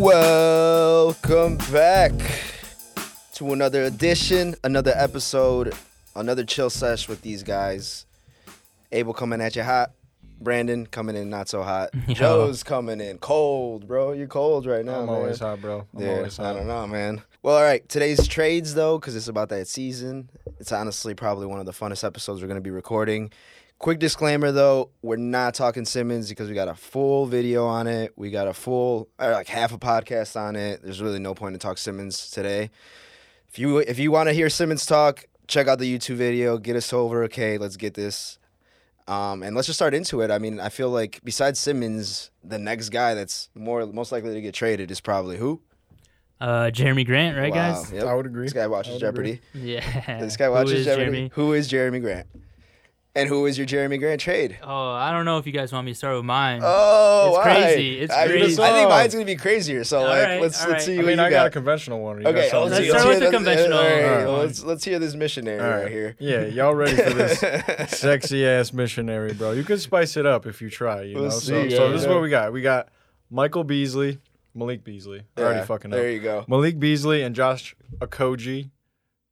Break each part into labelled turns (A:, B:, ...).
A: Welcome back to another edition, another episode, another chill sesh with these guys. Abel coming at you hot. Brandon coming in not so hot.
B: Yo.
A: Joe's coming in cold, bro. You're cold right now,
C: I'm
A: man.
C: always hot, bro. I'm
A: yeah,
C: always
A: I
C: hot.
A: don't know, man. Well, all right. Today's trades, though, because it's about that season. It's honestly probably one of the funnest episodes we're going to be recording. Quick disclaimer, though, we're not talking Simmons because we got a full video on it. We got a full, or like half a podcast on it. There's really no point to talk Simmons today. If you if you want to hear Simmons talk, check out the YouTube video. Get us over, okay? Let's get this. Um, and let's just start into it. I mean, I feel like besides Simmons, the next guy that's more most likely to get traded is probably who?
B: Uh, Jerami Grant, right,
A: Wow.
B: guys?
A: Yep.
C: I would agree.
A: This guy watches
C: I would
A: Jeopardy.
B: Yeah.
A: This guy watches
B: is
A: Jeopardy.
B: Jerami?
A: Who is Jerami Grant? And who is your Jerami Grant trade?
B: Oh, I don't know if you guys want me to start with mine.
A: Oh,
B: It's
A: why?
B: crazy. It's
A: I, mean,
B: crazy.
A: I think mine's oh. gonna be crazier. So
B: All
A: like,
B: right,
A: let's let's
B: right.
A: see
C: I
A: what
C: mean,
A: you
C: I
A: got.
C: got a conventional one. You got
A: okay,
C: something
A: let's,
B: Let's start with the
A: this-
B: conventional.
A: all right,
C: All right.
A: well, let's let's hear this missionary
C: All
A: right,
C: right.
A: here.
C: Yeah, y'all ready for this sexy ass missionary, bro? You could spice it up if you try. You
A: We'll
C: know.
A: see,
C: so, so
B: yeah.
C: this is what we got. We got Michael Beasley, Malik Beasley. I already
A: Yeah,
C: fucking
A: There
C: know.
A: you go.
C: Malik Beasley and Josh Okogie,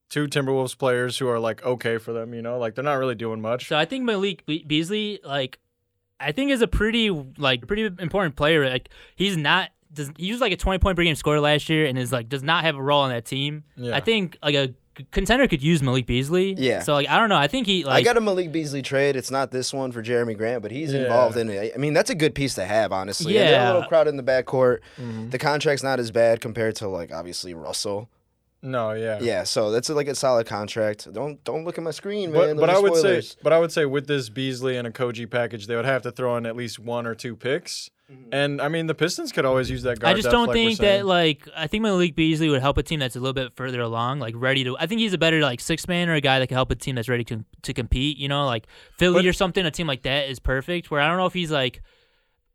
C: two Timberwolves players who are like okay for them. You know, like they're not really doing much.
B: So I think Malik Be- Beasley, like, I think is a pretty like pretty important player. Like he's not. Does, he was like a 20 point per game scorer last year, and is like does not have a role on that team.
C: Yeah.
B: I think like a contender could use Malik Beasley.
A: Yeah.
B: So like I don't know. I think he like
A: I got a Malik Beasley trade. It's not this one for Jerami Grant, but he's
C: Yeah.
A: involved in it. I mean, that's a good piece to have, honestly. And they're
B: Yeah.
A: a little crowded in the backcourt.
C: Mhm.
A: The contract's not as bad compared to like obviously Russell.
C: No, yeah.
A: Yeah, so that's like a solid contract. Don't don't look at my screen, man.
C: But, but I would say, but I would say with this Beasley and Okogie package, they would have to throw in at least one or two picks. Mm-hmm. And I mean, the Pistons could always use that guard.
B: I just
C: depth,
B: don't
C: like
B: think
C: saying.
B: that like I think Malik Beasley would help a team that's a little bit further along, like ready to. I think he's a better like six man or a guy that can help a team that's ready to to compete. You know, like Philly
C: But-
B: or something. A team like that is perfect. Where I don't know if he's like.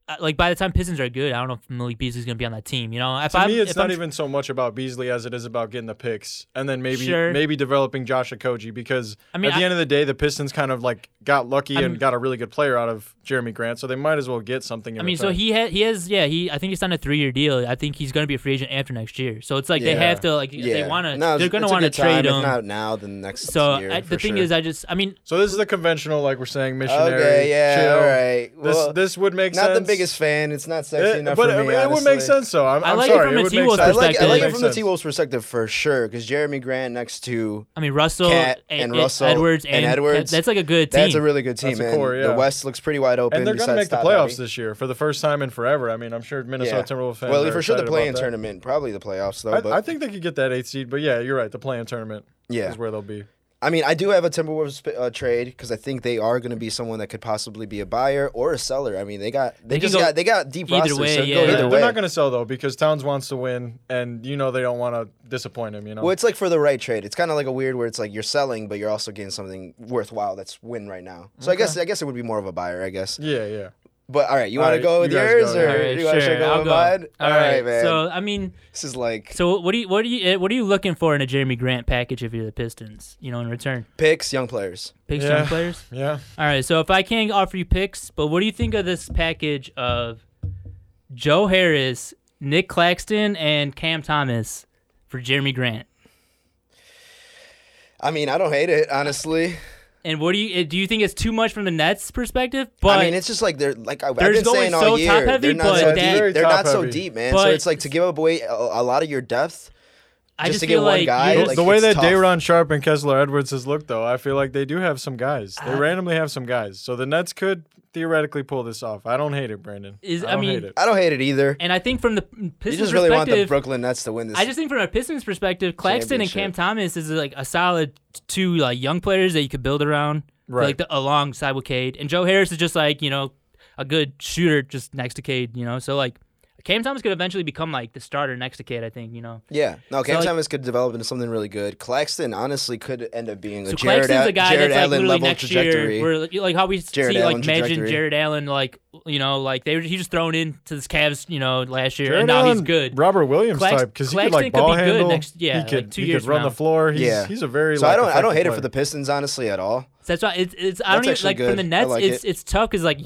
B: Uh, Like by the time Pistons are good, I don't know if Malik Beasley's gonna be on that team. You know, if
C: To
B: I'm,
C: me, it's
B: if
C: not
B: I'm,
C: even so much about Beasley as it is about getting the picks, and then maybe
B: Sure.
C: maybe developing Josh Okogie because
B: I mean,
C: at the
B: I-
C: end of the day, the Pistons kind of like got lucky
B: I'm-
C: and got a really good player out of Jerami Grant, so they might as well get something. In
B: I mean, so he ha- he has yeah he I think he's signed a three year deal. I think he's gonna be a free agent after next year. So it's like they have to like
A: yeah.
B: they want to
A: No,
B: they're gonna want to trade him.
A: not now, then next
B: So
A: year.
B: I, the thing
A: sure.
B: is, I just I mean
C: So this is the conventional, like we're saying, missionary.
A: okay, yeah,
C: chill.
A: all right. Well,
C: this would make
A: not
C: sense.
A: The biggest fan. It's not sexy
C: It-
A: enough
C: but
A: for
C: I
A: me.
C: mean, it would make sense though. I'm,
B: I
C: I'm
B: like it
C: sorry,
B: from a
C: would
B: T-Wolves
C: make
A: I
C: sense.
A: like, I like
B: perspective.
A: it
C: Makes
A: from the. T Wolves perspective for sure, because Jerami Grant next to
B: I mean Russell
A: Cat
B: and,
A: and
B: and
A: Russell
B: Edwards
A: and
B: and,
A: Edwards.
B: That's like a good team.
A: that's a really good team,
C: That's a
A: man.
C: core,
A: The. West looks pretty wide open.
C: And they're gonna make the playoffs
A: Harvey.
C: this year for the first time in forever. I mean, I'm sure Minnesota
A: Yeah.
C: Timberwolves fans.
A: Well,
C: are
A: for sure the
C: excited
A: play-in tournament, probably the playoffs though.
C: I,
A: but
C: I think they could get that eighth seed, but yeah, you're right. The play-in tournament
A: yeah,
C: is where they'll be.
A: I mean, I do have a Timberwolves uh, trade because I think they are going to be someone that could possibly be a buyer or a seller. I mean, they got they,
B: They
A: just
B: go
A: got they got deep
B: either
A: rosters.
B: way,
A: so
B: yeah.
A: go
C: They're,
A: either
C: they're
A: way.
C: not going to sell though because Towns wants to win, and you know they don't want to disappoint him. You know.
A: Well, it's like for the right trade. It's kind of like a weird where it's like you're selling, but you're also getting something worthwhile that's win right now. So I guess I guess it would be more of a buyer, I guess.
C: yeah, yeah.
A: But all right, you
C: All
A: want to go with
C: you
A: yours,
C: go.
A: or
B: All right,
A: you want to
B: sure,
A: go
B: I'll
A: with
B: go.
A: mine?
B: All
A: all right,
B: right,
A: man.
B: So I mean,
A: this is like
B: so what do you what do you eh, what are you looking for in a Jerami Grant package if you're the Pistons? You know, in return,
A: picks, young players.
B: picks
C: Yeah.
B: young players.
C: Yeah.
B: All right, so if I can't offer you picks, but what do you think of this package of Joe Harris, Nic Claxton, and Cam Thomas for Jerami Grant?
A: I mean, I don't hate it honestly.
B: And what do you eh, do? You think it's too much from the Nets' perspective? But
A: I mean, it's just like they're like I, I've
B: They're
A: been saying all
B: so
A: year.
B: top-heavy,
A: they're not
B: but
A: so
B: that-
A: deep. They're not so
C: top-heavy.
A: deep, man. so it's like to give away a, a lot of your depth.
B: I
A: just
B: just
A: to
B: feel
A: get one
B: like
A: guy,
B: you-
C: The,
A: like,
C: the way that
A: tough.
C: Day'Ron Sharpe and Kessler Edwards has looked, though, I feel like they do have some guys. They
B: Uh,
C: randomly have some guys, so the Nets could theoretically pull this off. I don't hate it, Brandon.
B: Is-
C: I,
B: I
C: don't
B: mean,
C: hate it.
A: I don't hate it either.
B: and I think from the
A: You
B: Pistons
A: just really want the
B: perspective,
A: Brooklyn Nets to win this.
B: I just think from a Pistons perspective, Claxton and Cam Thomas is like a solid two like young players that you could build around,
C: Right.
B: like the, alongside with Cade. And Joe Harris is just like you know a good shooter just next to Cade. You know, so like Cam Thomas could eventually become like the starter next to Cade. I think you know.
A: yeah, no, Cam
B: like-
A: Thomas could develop into something really good. Claxton honestly could end up being a
B: So
A: Jarrett,
B: Claxton's a guy
A: Jarrett
B: that's like
A: Allen
B: literally
A: level
B: next
A: trajectory.
B: year, where like, like how we
A: Jarrett
B: see like
A: Allen
B: imagine. Jarrett Allen, like you know, like they were, he just thrown into this Cavs, you know, last year,
C: Jarrett
B: and now he's good.
C: Robert Williams
B: Clax-
C: type because he could
B: Claxton
C: like
B: could
C: ball
B: be good
C: handle.
B: next- yeah,
C: he
B: like
C: could,
B: two
C: he
B: years
C: could run
B: now.
C: the floor. He's,
A: Yeah.
C: he's a very.
A: so I don't I don't
C: effective
A: hate it for the Pistons honestly at all.
B: So that's why it's it's I don't even like from the Nets. it's it's tough because like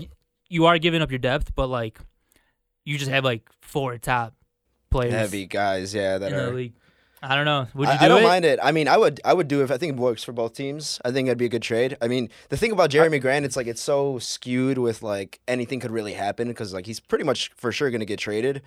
B: you are giving up your depth, but like you just have like four top. players
A: heavy guys, yeah, that
B: in the league. I don't know. Would you
A: I,
B: do
A: I don't
B: it?
A: mind it. I mean, I would, I would do if I think it works for both teams. I think that'd be a good trade. I mean, the thing about Jerami Grant, it's like it's so skewed with like anything could really happen because like he's pretty much for sure gonna get traded.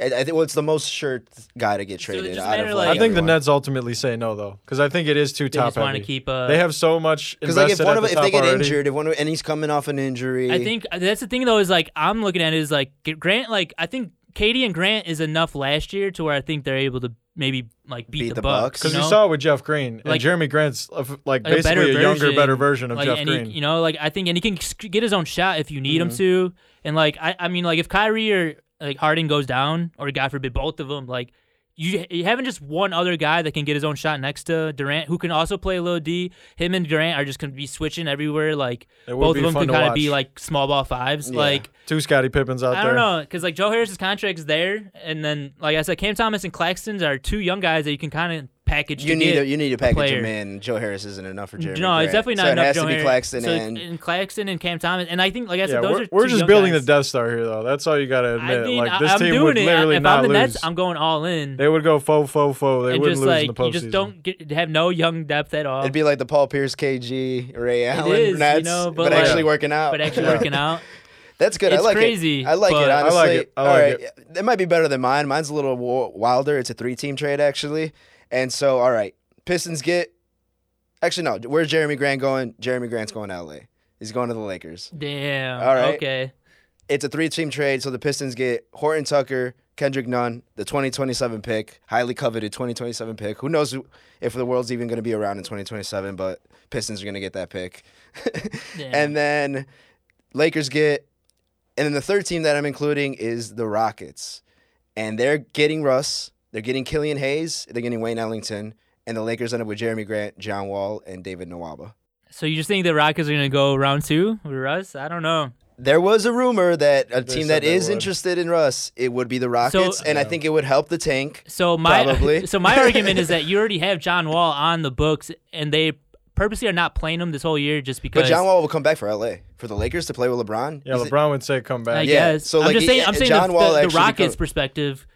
A: I, I think well, it's the most sure guy to get
B: So it
A: traded
B: just
A: out of
B: matter,
A: like,
B: like-
C: I think the. Nets ultimately say no though, because I think it is too
B: They
C: top
B: just want to
C: heavy.
B: keep. Uh,
C: they have so much
A: Because like if
C: invested
A: one
C: at
A: of
C: the
A: if
C: top
A: they get
C: already.
A: injured, if one of, and he's coming off an injury,
B: I think that's the thing though is like I'm looking at it is like Grant like I think KD and Grant is enough last year to where I think they're able to maybe like beat,
A: Beat
B: the,
A: the
B: Bucks.
A: Bucks.
C: Because
B: you
C: you
B: know?
C: saw it with Jeff Green and
B: Like-
C: Jerami Grant's uh, like
B: Like
C: basically a, younger,
B: version,
C: better version of
B: like,
C: Jeff
B: and he-
C: Green.
B: you know, like I think, and he can sc- get his own shot if you need
A: Mm-hmm.
B: him to. And like I, I mean, like if Kyrie or like Harden goes down, or God forbid both of them, like you, you having just one other guy that can get his own shot next to Durant, who can also play a little D. Him and Durant are just gonna be switching everywhere. Like both of them can kind of be like small ball fives.
A: Yeah.
B: Like
C: Two Scotty Pippins out there.
B: I don't know, because like Joe Harris's contract is there, and then like I said, Cam Thomas and Claxton's are two young guys that you can kind of package.
A: you
B: to
A: need
B: get.
A: a, you need to package
B: player.
A: him in. Joe Harris isn't enough for Jerami.
B: no, it's definitely not
A: so
B: enough.
A: It has
B: Joe
A: to be
B: Harris.
A: Claxton
B: so
A: and
B: and Claxton and Cam Thomas, and I think like I said,
C: Yeah,
B: those
C: we're,
B: are
C: we're
B: two
C: just
B: young
C: building
B: guys.
C: the Death Star here, though. That's all you got to admit.
B: I mean,
C: like this
B: I'm
C: team would
B: it.
C: literally
B: if
C: not
B: I'm the
C: lose.
B: Nets, I'm going all in.
C: they would go fo fo fo. They
B: and
C: wouldn't
B: just
C: lose
B: like
C: in the postseason.
B: you just don't get, have no young depth at all.
A: it'd be like the Paul Pierce, KG, Ray Allen
B: is, you
A: Nets,
B: know,
A: but,
B: but,
C: like-
A: actually working out.
B: but actually working out.
A: That's good. I
B: It's
A: like
B: crazy,
A: it. I like it.
B: but- I
A: Honestly,
C: like it. I like
A: right. it might be better than mine. Mine's a little wilder. It's a three-team trade actually, and so all right, Pistons get. Actually, no. Where's Jerami Grant going? Jerami Grant's going to LA. He's going to the Lakers.
B: Damn.
A: All right.
B: Okay.
A: It's a three-team trade, so the Pistons get Horton Tucker, Kendrick Nunn, the 2027 pick, highly coveted 2027 pick. Who knows if the world's even going to be around in 2027? But Pistons are going to get that pick. And then Lakers get, and then the third team that I'm including is the Rockets, and they're getting Russ, they're getting Killian Hayes, they're getting Wayne Ellington, and the Lakers end up with Jerami Grant, John Wall, and David Nwaba.
B: So you just think the Rockets are gonna go round two with Russ? I don't know.
A: There was a rumor that a
C: They
A: team
C: said
A: that
C: they
A: is
C: would.
A: interested in Russ, it would be the Rockets, and I think it would help the tank.
B: So my
A: Probably.
B: so my argument is that you already have John Wall on the books, and they purposely are not playing him this whole year just because.
A: But John Wall will come back for LA for the Lakers to play with LeBron.
C: yeah,
A: Is it-
C: LeBron would say come
B: I
C: back.
A: Yeah,
B: guess.
A: so,
B: I'm
A: like,
B: just saying. I'm saying
A: John
B: the,
A: Wall
B: the, the Rockets'
A: become-
B: perspective,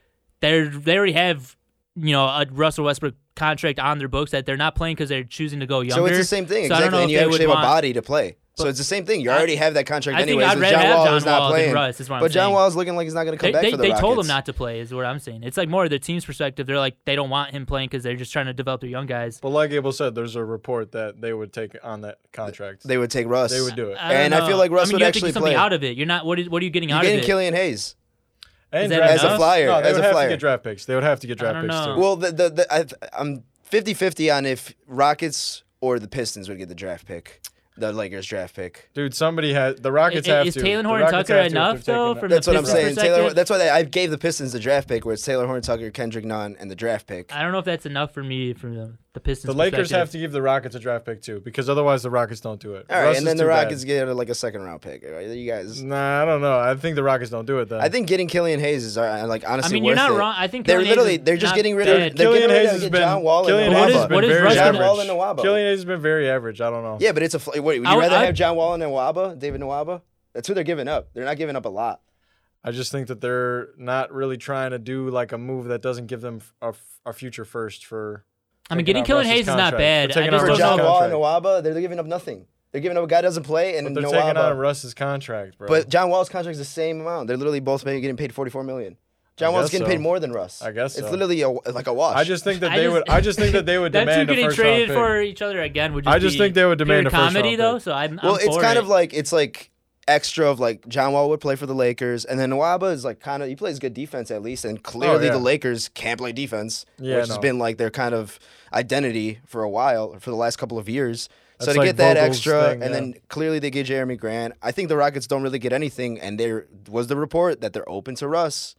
B: they're they already have you know a Russell Westbrook contract on their books that they're not playing because they're choosing to go younger.
A: So it's the same thing,
B: So I don't know
A: And
B: if
A: you
B: they
A: actually
B: would
A: have a
B: want-
A: body to play. So
B: But
A: it's the same thing. You
B: I-
A: already have that contract
B: I think
A: anyways.
B: I'd rather
A: John
B: have
A: Wall
B: John
A: is not
B: Wall than
A: playing.
B: Russ, is what I'm
A: but John
B: saying.
A: is looking like he's not going to come
B: They,
A: back
B: they,
A: for the
B: they
A: Rockets.
B: told him not to play, is what I'm saying. It's like more of their team's perspective. They're like they don't want him playing because they're just trying to develop their young guys.
C: But like Abel said, there's a report that they would take on that contract.
A: They would take Russ.
C: They would do it.
B: I don't
A: And I feel like Russ
B: I mean,
A: would
B: you have
A: actually
B: to get something
A: play.
B: out of it. You're not. What is, what are you getting
A: You're
B: out
A: getting
B: of it?
A: Getting Killian Hayes.
C: And
B: Is that
A: As a flyer.
C: No, they
A: as
C: would
A: a
C: have
A: flyer.
C: to get draft picks. They would have to get draft
B: don't
C: picks
B: know.
C: too.
A: Well, the, the, the, I, I'm 50-50 on if Rockets or the Pistons would get the draft pick, the Lakers draft pick.
C: Dude, somebody has the Rockets
B: I-
C: have
B: is
C: to.
B: Taylor
C: The
B: Horton
C: Rockets
B: Tucker
C: have to
B: enough though?
C: taking
B: From
C: it.
A: That's
B: the
A: what I'm saying. Taylor. That's why they, I gave the Pistons the draft pick, where it's Taylor Horn Tucker, Kendrick Nunn, and the draft pick.
B: I don't know if that's enough for me from the, the Pistons.
C: The Lakers have to give the Rockets a draft pick too, because otherwise the Rockets don't do it.
A: All right,
C: Russ
A: and then the
C: too bad.
A: Rockets get like a second round pick. Right? You guys.
C: Nah, I don't know. I think the Rockets don't do it then.
A: I think getting Killian Hayes is uh, like
B: I
A: honestly
B: mean, you're
A: worth
B: not
A: it.
B: wrong. I think
A: They're
B: Killian
A: literally they're just getting rid of
C: Killian
A: getting
C: Hayes has been
A: John Wall
C: Killian
A: and
B: What
C: Hayes has been
B: what is
C: very
B: Russ
A: John
B: gonna-
A: Wall
C: average.
A: and Nwaba.
C: Killian Hayes has been very average. I don't know.
A: Yeah, but it's a fl- wait, would you
B: I would-
A: rather
B: I-
A: have John Wall and Nwaba, David Nwaba? That's who they're giving up. They're not giving up a lot.
C: I just think that they're not really trying to do like a move that doesn't give them f- a, f- a future first for.
B: I mean, getting
C: out
B: Killian
C: Russ's
B: Hayes is not bad.
C: For
B: I just don't
A: John
B: know.
A: Wall and. Nwaba, they're giving up nothing. They're giving up a guy that doesn't play and
C: But they're taking on Russ's contract, bro.
A: But John Wall's contract is the same amount. They're literally both paying, getting paid 44 million. John
C: I
A: Wall's getting
C: so.
A: paid more than Russ.
C: I guess
A: it's
C: so.
A: literally a, like a wash.
C: I just think that
B: I
C: they
B: just-
C: would. I just think that they would
B: Them two
C: demand a
B: getting
C: first
B: traded for each other again would just
C: I just
B: be
C: think they would demand a first
B: comedy
C: round
B: though.
C: pick.
B: So I'm,
A: well,
B: I'm
A: it's
B: for
A: kind
B: it.
A: of like it's like extra of like John Wall would play for the Lakers, and then Nwaba is like kind of he plays good defense at least, and clearly
C: yeah.
A: the Lakers can't play defense,
C: Yeah,
A: which has been like their kind of identity for a while, for the last couple of years. so
C: That's
A: to
C: like
A: get that
C: Vogel's
A: extra,
C: thing,
A: and
C: yeah.
A: then clearly they get Jerami Grant. I think the Rockets don't really get anything, and there was the report that they're open to Russ.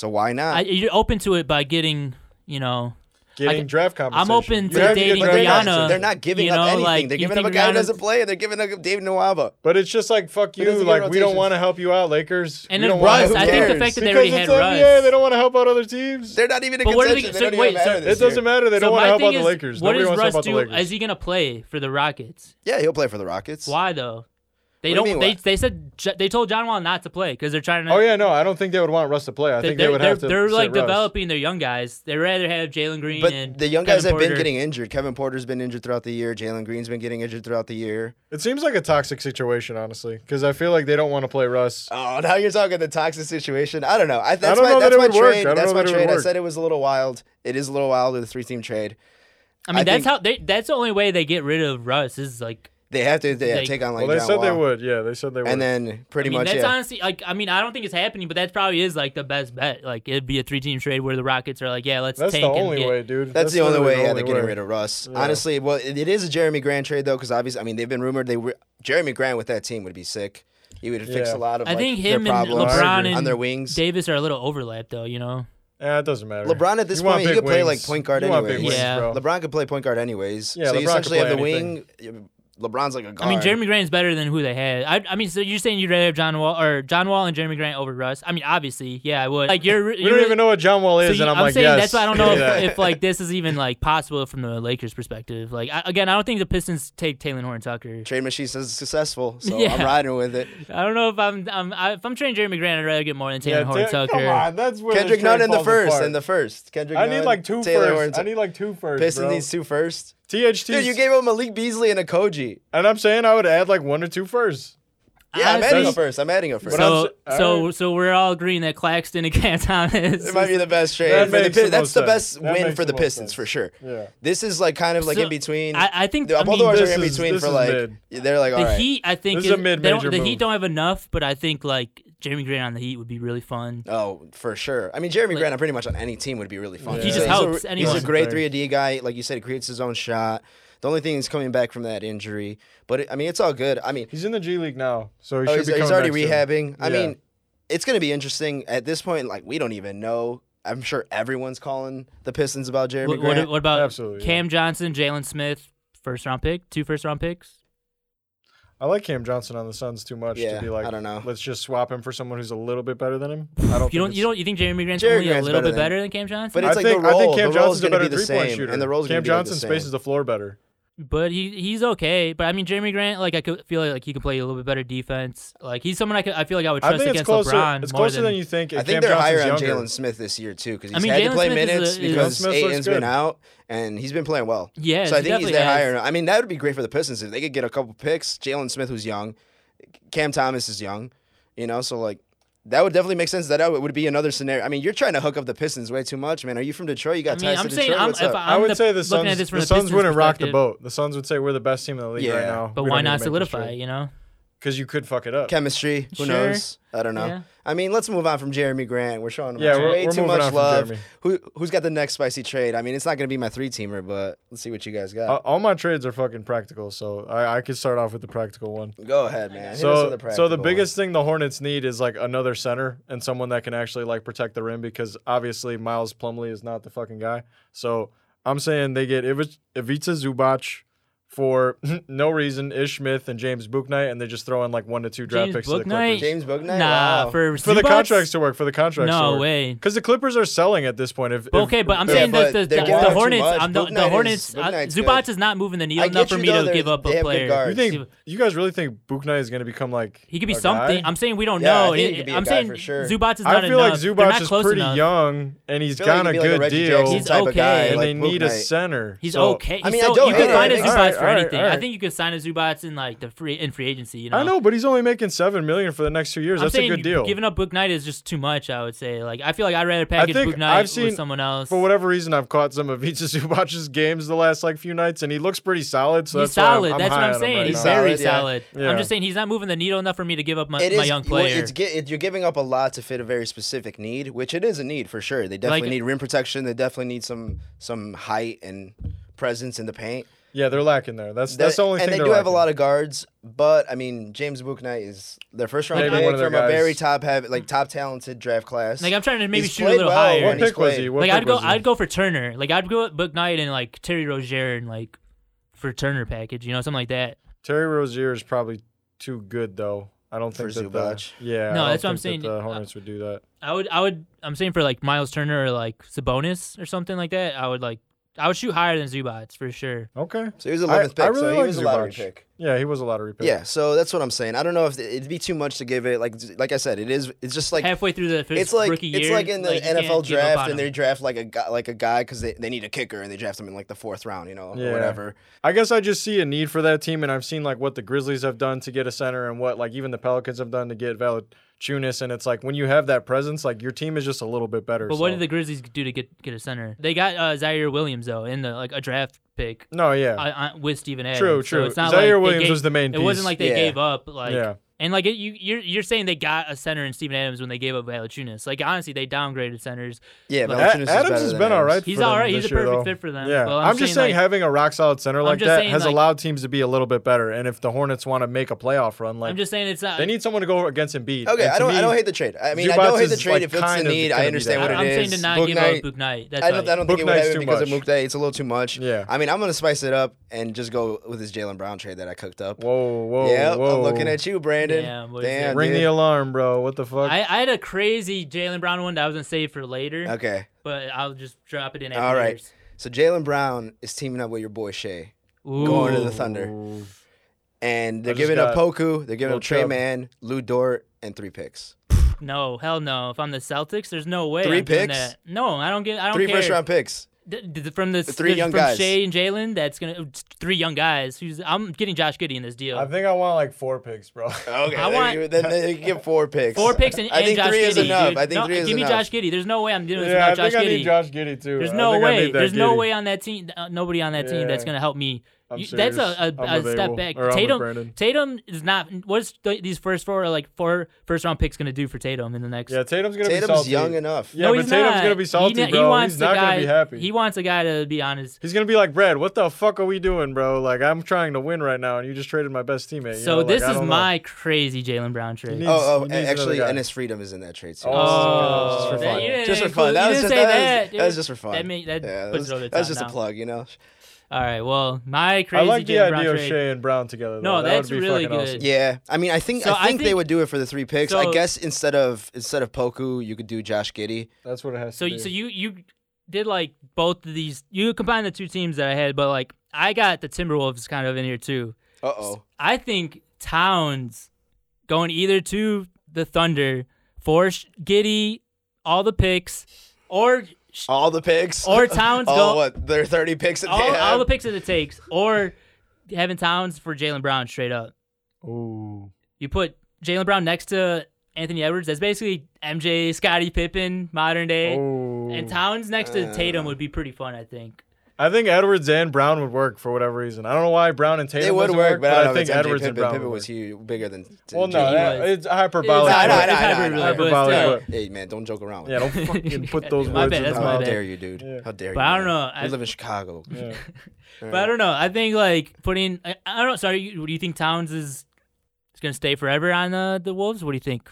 A: So why not?
B: I, you're open to it by getting you know
C: Getting
B: I-
C: draft compensation.
B: I'm open
C: You
B: to
C: have get
B: dating
A: but they're not,
B: Rihanna,
A: they're not giving
B: you
A: up anything.
B: like,
A: they're giving up a
B: think
A: guy who doesn't play, and they're giving up David Nwaba.
C: But it's just like fuck you. Like we don't want to help you out, Lakers.
B: And
C: We
B: then
C: don't
B: Russ. I think the fact that they
C: because
B: already
C: it's
B: had
C: NBA,
B: Russ.
C: they don't want to help out other teams.
A: They're not even in
B: But what are they-
A: contention.
B: so
A: they don't
B: wait,
A: matter
B: so-
C: It doesn't
A: year.
C: matter. They
B: so
C: don't want to help out the Lakers.
B: What
C: Nobody
B: does Russ
C: help out the
B: do?
C: Lakers.
B: Is he gonna play for the Rockets?
A: Yeah, he'll play for the Rockets.
B: Why though? They
A: what
B: don't.
A: Do
B: they, they said they told John Wall not to play because they're trying to.
C: Oh yeah, no, I don't think they would want Russ to play. I think they would have to.
B: They're like
C: Russ.
B: developing their young guys. They'd rather have Jalen Green.
A: But the young
B: Kevin
A: guys have
B: Porter.
A: been getting injured. Kevin Porter's been injured throughout the year. Jalen Green's been getting injured throughout the year.
C: It seems like a toxic situation, honestly, because I feel like they don't want to play Russ.
A: Oh, now you're talking the toxic situation. I don't know. I, that's I
C: don't
A: my,
C: know
A: that's
C: that
A: my trade. That's my
C: that
A: trade. I said it was a little wild. It is a little wild with a three team trade.
B: I mean,
A: I
B: that's how they. That's the only way they get rid of Russ is like
A: they have to they,
B: They-
A: take on like.
C: Well, they
A: John
C: said they would. Yeah, they said they would.
A: And then pretty
B: I mean,
A: much
B: that's
A: yeah.
B: honestly like I mean I don't think it's happening, but that probably is like the best bet. Like it'd be a three team trade where the Rockets are like, yeah, let's
C: that's the
B: tank and
C: only
B: get-
C: way, dude.
A: That's, the only way yeah, they're getting rid of Russ. Honestly, well, it, it is a Jerami Grant trade though, because obviously, I mean, they've been rumored they were Jerami Grant with that team would be sick. He would fix
C: Yeah.
A: a lot of.
B: I
A: like,
B: think him
A: their
C: and
B: LeBron
C: on
B: and
A: their wings.
B: Davis are a little overlapped though, you know.
C: Yeah, it doesn't matter.
A: LeBron at this
C: You
A: point, he could play like point guard
C: anyway.
A: anyways.
B: Yeah.
A: LeBron could play point guard anyways.
C: Yeah,
A: so
C: LeBron you could
A: essentially
C: play
A: have
C: the
A: wing, LeBron's like a guard.
B: I mean, Jerami Grant's better than who they had. I, I mean, so you're saying you'd rather have John Wall or John Wall and Jerami Grant over Russ? I mean, obviously, yeah, I would. Like you're, you're,
C: don't even know what John Wall is, so
B: you,
C: and I'm,
B: I'm
C: like,
B: saying
C: yes.
B: that's why I don't know
C: yeah.
B: if, if, like this is even like possible from the Lakers' perspective. Like I, again, I don't think the Pistons take Taylor Horn Tucker.
A: Trade machine says successful, so
B: yeah.
A: I'm riding with it.
B: I don't know if I'm, I'm I, if I'm trading Jerami Grant, I'd rather get more than Taylor
C: yeah,
B: Horn Tucker.
C: Come on, that's where
A: Kendrick Nunn in the first,
C: apart.
A: in the first. Kendrick.
C: I need Nunn, like two
A: Taylor.
C: I need like two firsts.
A: Pistons needs two firsts.
C: THT.
A: Dude, you gave him Malik Beasley and a Koji.
C: And I'm saying I would add like one or two firsts.
A: Yeah, I
B: am
A: adding a first. I'm adding a first.
B: So, so,
C: right.
B: so we're all agreeing that Claxton and Canton Thomas.
A: It might be the best trade.
C: That
A: the,
C: the
A: that's the best
C: sense.
A: win for
C: the
A: Pistons
C: sense.
A: for sure.
C: Yeah.
A: This is like kind of like
B: so,
A: in between.
B: I, I think
A: the
B: I mean,
A: are in between
C: is,
A: for like
C: mid.
A: they're like
B: the. Heat. I think
C: is, is a
B: mid
C: major
B: The Heat don't have enough, but I think like Jerami Grant on the Heat would be really fun.
A: Oh, for sure. I mean, Jerami
B: like,
A: Grant on pretty much on any team would be really fun.
C: Yeah.
A: He
C: just
A: helps. He's a, he's a great three and D guy. Like you said, he creates his own shot. The only thing is coming back from that injury, but it, I mean, it's all good. I mean,
C: he's in the G League now, so he
A: oh, he's, he's, already rehabbing. I
C: yeah.
A: mean, it's going to be interesting at this point. Like, we don't even know I'm sure everyone's calling the Pistons about Jerami.
B: What, what, what about
C: Absolutely,
B: Cam yeah. Johnson, Jalen Smith, first round pick, two first round picks?
C: I like Cam Johnson on the Suns too much
A: yeah,
C: to be like.
A: I don't know.
C: Let's just swap him for someone who's a little bit better than him. I don't.
B: you don't. You don't. You think Jerami Grant's
A: Jerami
B: only
A: Grant's
B: a little
A: better
B: bit
A: than
B: better than Cam Johnson?
A: But it's I like
C: think,
A: the role.
C: I think Cam Johnson's a better
A: be three-point
C: shooter,
A: and the role's
C: Cam Johnson
A: like
C: spaces the floor better
B: but he he's okay. But I mean, Jerami Grant, like I could feel like he could play a little bit better defense. Like he's someone I could, I feel like I would trust
C: I
B: against
C: closer,
B: LeBron.
C: It's closer
B: than,
C: than, you think.
A: I think
C: Cam
A: they're Johnson's higher on Jalen Smith this year too because he's I
B: mean,
A: had
B: Jalen to
A: play
B: Smith
A: minutes
B: a,
A: because Ayton's been out and he's been playing well.
B: Yeah,
A: so I think he's there higher. I mean, that would be great for the Pistons if they could get a couple picks. Jalen Smith, who's young, Cam Thomas is young, you know. So like, that would definitely make sense. That oh, would be another scenario. I mean, you're trying to hook up the Pistons way too much, man. Are you from Detroit? You got I
B: mean,
A: ties
B: I'm
A: to
B: saying,
A: Detroit.
B: I'm,
A: What's up?
C: i would
B: the,
C: say the Suns. The,
B: the
C: Suns wouldn't rock the boat. The Suns would say we're the best team in the league
A: yeah.
C: right now.
B: But we why not solidify? You know
C: because you could fuck it up.
A: Chemistry, who
B: Sure.
A: knows? I don't know.
B: Yeah.
A: I mean, let's move on from Jerami Grant. We're showing him
C: Yeah, we're-
A: way
C: we're
A: too much love. Who who's got the next spicy trade? I mean, it's not going to be my three teamer, but let's see what you guys got.
C: Uh, all my trades are fucking practical, so I, I could start off with the practical one.
A: Go ahead, man.
C: So, so the biggest thing the Hornets need is like another center and someone that can actually like protect the rim because obviously Miles Plumlee is not the fucking guy. So I'm saying they get Ivica Zubac, for no reason, Ish Smith and James Bouknight, and they just throw in like one to two draft
B: James
C: picks Book to the
B: Knight?
C: Clippers.
A: James Bouknight?
B: Nah,
A: wow.
B: for
C: for the contracts to work. For the contracts.
B: No to
C: work.
B: way.
C: Because the Clippers are selling at this point. If, if
B: okay, but I'm
A: yeah,
B: saying
A: but
B: the, the, the Hornets, I'm the, the Hornets, uh,
A: Zubac
B: is not moving the needle enough for me
A: though,
B: to give up a player.
C: You think you guys really think Bouknight is going to become like
B: he could be something?
C: Guy?
B: I'm saying we don't
A: yeah,
B: know. It, I'm saying
A: sure.
B: Zubac is not enough.
C: I feel like Zubac is pretty young and he's got a good deal.
B: He's okay.
C: And they need a center.
B: He's okay.
A: I mean,
B: you
A: can
B: find a
C: Zubac
B: for
C: right,
B: anything.
C: Right.
B: I think you could sign a Zubac in like the free in free agency. You know?
C: I know, but he's only making seven million for the next two years.
B: I'm
C: That's a good deal.
B: Giving up Bouknight is just too much. I would say. Like I feel like I'd rather package Bouknight
C: I've seen,
B: with someone else.
C: For whatever reason, I've caught some of Vita Zubac's games the last like few nights, and he looks pretty solid. So
B: he's
C: that's solid. I'm, I'm
B: that's what I'm saying.
C: Right
B: he's
C: now.
B: very
A: solid. Yeah.
B: I'm just saying he's not moving the needle enough for me to give up my, my young player.
A: Well, it, you're giving up a lot to fit a very specific need, which it is a need for sure. They definitely
B: like,
A: need rim protection. They definitely need some some height and presence in the paint.
C: Yeah, they're lacking there. That's that's the only
A: and
C: thing.
A: And
C: they
A: do lacking. have a lot of guards, but I mean, James Bouknight is their first round
C: Maybe
A: pick from a very top heavy, like top talented draft class.
B: Like I'm trying to maybe
A: he's
B: shoot a little
A: well.
B: higher.
C: What pick was he? What
B: like I'd go, I'd go for Turner. Like I'd go Bouknight and like Terry Rozier and like for Turner package, you know, something like that.
C: Terry Rozier is probably too good though. I don't think for that
A: Zubac.
C: the, yeah.
B: No, that's what I'm saying.
C: the Hornets would do that.
B: I would, I would. I'm saying for like Miles Turner or like Sabonis or something like that. I would like I would shoot higher than Zubac for sure.
C: Okay.
A: So he was
C: I-
A: 11th pick.
C: I really
A: so he
C: like
A: was a lottery
C: Zubac.
A: pick.
C: Yeah, he was a lottery pick.
A: Yeah, so that's what I'm saying. I don't know if it'd be too much to give it. Like, like I said, it is. It's just like
B: halfway through the
A: it's like
B: rookie year.
A: it's like in the
B: you can't
A: NFL draft, and they draft like a guy, like a guy because they, they need a kicker, and they draft him in like the fourth round, you know,
C: Yeah.
A: or whatever.
C: I guess I just see a need for that team, and I've seen like what the Grizzlies have done to get a center, and what like even the Pelicans have done to get Valanciunas, and it's like when you have that presence, like your team is just a little bit better.
B: But what did the Grizzlies do to get get a center? They got uh, Ziaire Williams though in the like a draft pick
C: No, yeah,
B: uh, uh, with Steven Adams.
C: true,
B: So
C: true.
B: it's not
C: Ziaire
B: like
C: Williams
B: gave-
C: was the main
B: It
C: piece.
B: wasn't like they
A: Yeah.
B: gave up like
C: yeah,
B: and like it, you you're you're saying they got a center in Steven Adams when they gave up Valanciunas. Like honestly, they downgraded centers.
A: Yeah,
B: But-
C: A-
A: Valanciunas is
C: Adams
A: better
C: has
A: than
C: been all right.
B: He's
C: for them
B: all right. He's a perfect
C: though.
B: fit for them.
C: Yeah,
B: But
C: I'm, just saying
B: like,
C: having a rock solid center like that
B: saying,
C: has
B: like-
C: allowed teams to be a little bit better. And if the Hornets want to make a playoff run, like
B: I'm just saying it's not.
C: they need someone to go against Embiid.
A: Okay,
C: And
A: I don't. I don't hate the trade. I mean, I don't hate the trade
C: like,
A: if it's
C: kind
A: the need. I understand
C: that.
A: what
B: I'm saying
A: is.
B: to not give
A: night,
B: up Bouknight.
A: I don't. I don't think
C: Book
A: it would
C: Knight's
A: have
C: too
A: it because of
C: much.
A: Mook Day. It's a little too much.
C: Yeah.
A: I mean, I'm gonna spice it up and just go with this Jaylen Brown trade that I cooked up.
C: Whoa, whoa,
A: yeah! I'm looking at you, Brandon.
B: Damn, what is
A: Damn,
B: it?
C: Ring
A: dude.
C: the alarm, bro. What the fuck?
B: I, I had a crazy Jaylen Brown one that I was gonna save for later,
A: Okay,
B: but I'll just drop it in.
A: All right.
B: yours.
A: so Jaylen Brown is teaming up with your boy Shai,
B: Ooh.
A: going to the Thunder, and they're giving up Poku, they're giving
C: Lil
A: up
C: Tre
A: Mann, Lu Dort, and three picks.
B: No, hell no. If I'm the Celtics, there's no way.
A: Three
B: I'm doing
A: picks?
B: that. No, I don't get. I don't
A: Three
B: care.
A: first round picks.
B: D- d- from the,
A: three young
B: from
A: guys.
B: Shai and Jaylen, that's gonna three young guys. Who's I'm getting Josh Giddey in this deal.
C: I think I want like four picks, bro.
A: Okay,
B: I want-
A: then they get four picks.
B: Four picks and,
A: I
B: and
A: think
B: Josh
A: three
B: Giddey.
A: is enough.
B: dude.
A: I think
B: no,
A: three is
B: give me. Josh Giddey. There's no way I'm doing this
C: yeah, I
B: without
C: think
B: Josh
C: I need Josh Giddey too.
B: There's no way.
C: need that
B: There's no way on that team. Uh, nobody on that team that's gonna help me.
C: I'm
B: You- that's a,
C: serious.
B: a,
C: I'm
B: a step back.
C: Or
B: Tatum. Tatum is not. What's th- these first four like four first round picks gonna do for Tatum in the next?
C: Yeah, Tatum's gonna be
A: Tatum's
C: salty.
A: young enough.
C: Yeah,
B: no,
C: but Tatum's gonna be salty,
B: he,
C: bro.
B: He wants
C: He's not gonna be happy.
B: He wants a guy to be honest.
C: He's gonna be like Brad. What the fuck are we doing, bro? Like I'm trying to win right now, and you just traded my best teammate. you
B: So
C: know?
B: This
C: I
B: is
C: don't know.
B: my crazy Jaylen Brown trade.
C: needs-
A: Oh, oh,
C: he
A: actually,
C: another guy.
A: Enes Freedom is in that trade. too.
B: Oh, oh
A: just for fun.
B: you didn't
A: Just for fun. That was just
B: say
A: that
B: that,
A: was- that was
B: dude.
A: just for fun.
B: That made- that
A: yeah,
B: puts
A: that was,
B: it over the
A: that was
B: top
A: just a plug, you know.
B: All right. Well, my crazy.
C: I like the
B: Jaylen
C: idea of
B: trade.
C: Shai and Brown together.
B: No,
C: though. That
B: that's
C: would be
B: really good.
C: Awesome.
A: Yeah, I mean, I think
B: So
A: I
B: I
A: think they would do it for the three picks.
B: So-
A: I guess instead of instead of Poku, you could do Josh Giddey.
C: That's what it has
B: So
C: to be.
B: so you you did like both of these. You combined the two teams that I had, but like I got the Timberwolves kind of in here too.
A: Uh oh.
B: I think Towns going either to the Thunder for Sh- Giddey, all the picks, or Sh-
A: All the picks.
B: Or Towns
A: all
B: go-
A: what? Their thirty picks that they
B: all,
A: have.
B: all the picks that it takes, or having Towns for Jaylen Brown straight up.
C: Ooh.
B: You put Jaylen Brown next to Anthony Edwards. That's basically MJ, Scottie Pippen, modern day.
C: Ooh.
B: And Towns next to
A: Uh.
B: Tatum would be pretty fun, I think.
C: I think Edwards and Brown would work for whatever reason. I don't know why Brown and Tatum
A: They would
C: doesn't
A: work, but I,
C: I
A: don't know
C: think
A: it's MJ
C: Edwards and Brown
A: Pippen
C: would
A: was
C: work.
A: huge, bigger than.
C: Well, no, that, it's hyperbolic.
B: It's
A: I know, I
B: hyper-
A: know,
B: it's
A: I know,
B: hyperbolic, but
A: Hey man, don't joke around. with
C: Yeah, don't fucking put those
B: My
C: words
B: bad,
C: in
B: that's
C: my
B: my
A: How
C: mouth.
B: bad.
A: dare you, dude?
C: Yeah.
A: How dare you?
B: But I don't
A: man.
B: know.
A: We
B: I-
A: live in Chicago.
C: Yeah.
B: But I don't know. I think like putting. I, I don't know. Sorry, you- do you think Towns is is gonna stay forever on the the Wolves? What do you think?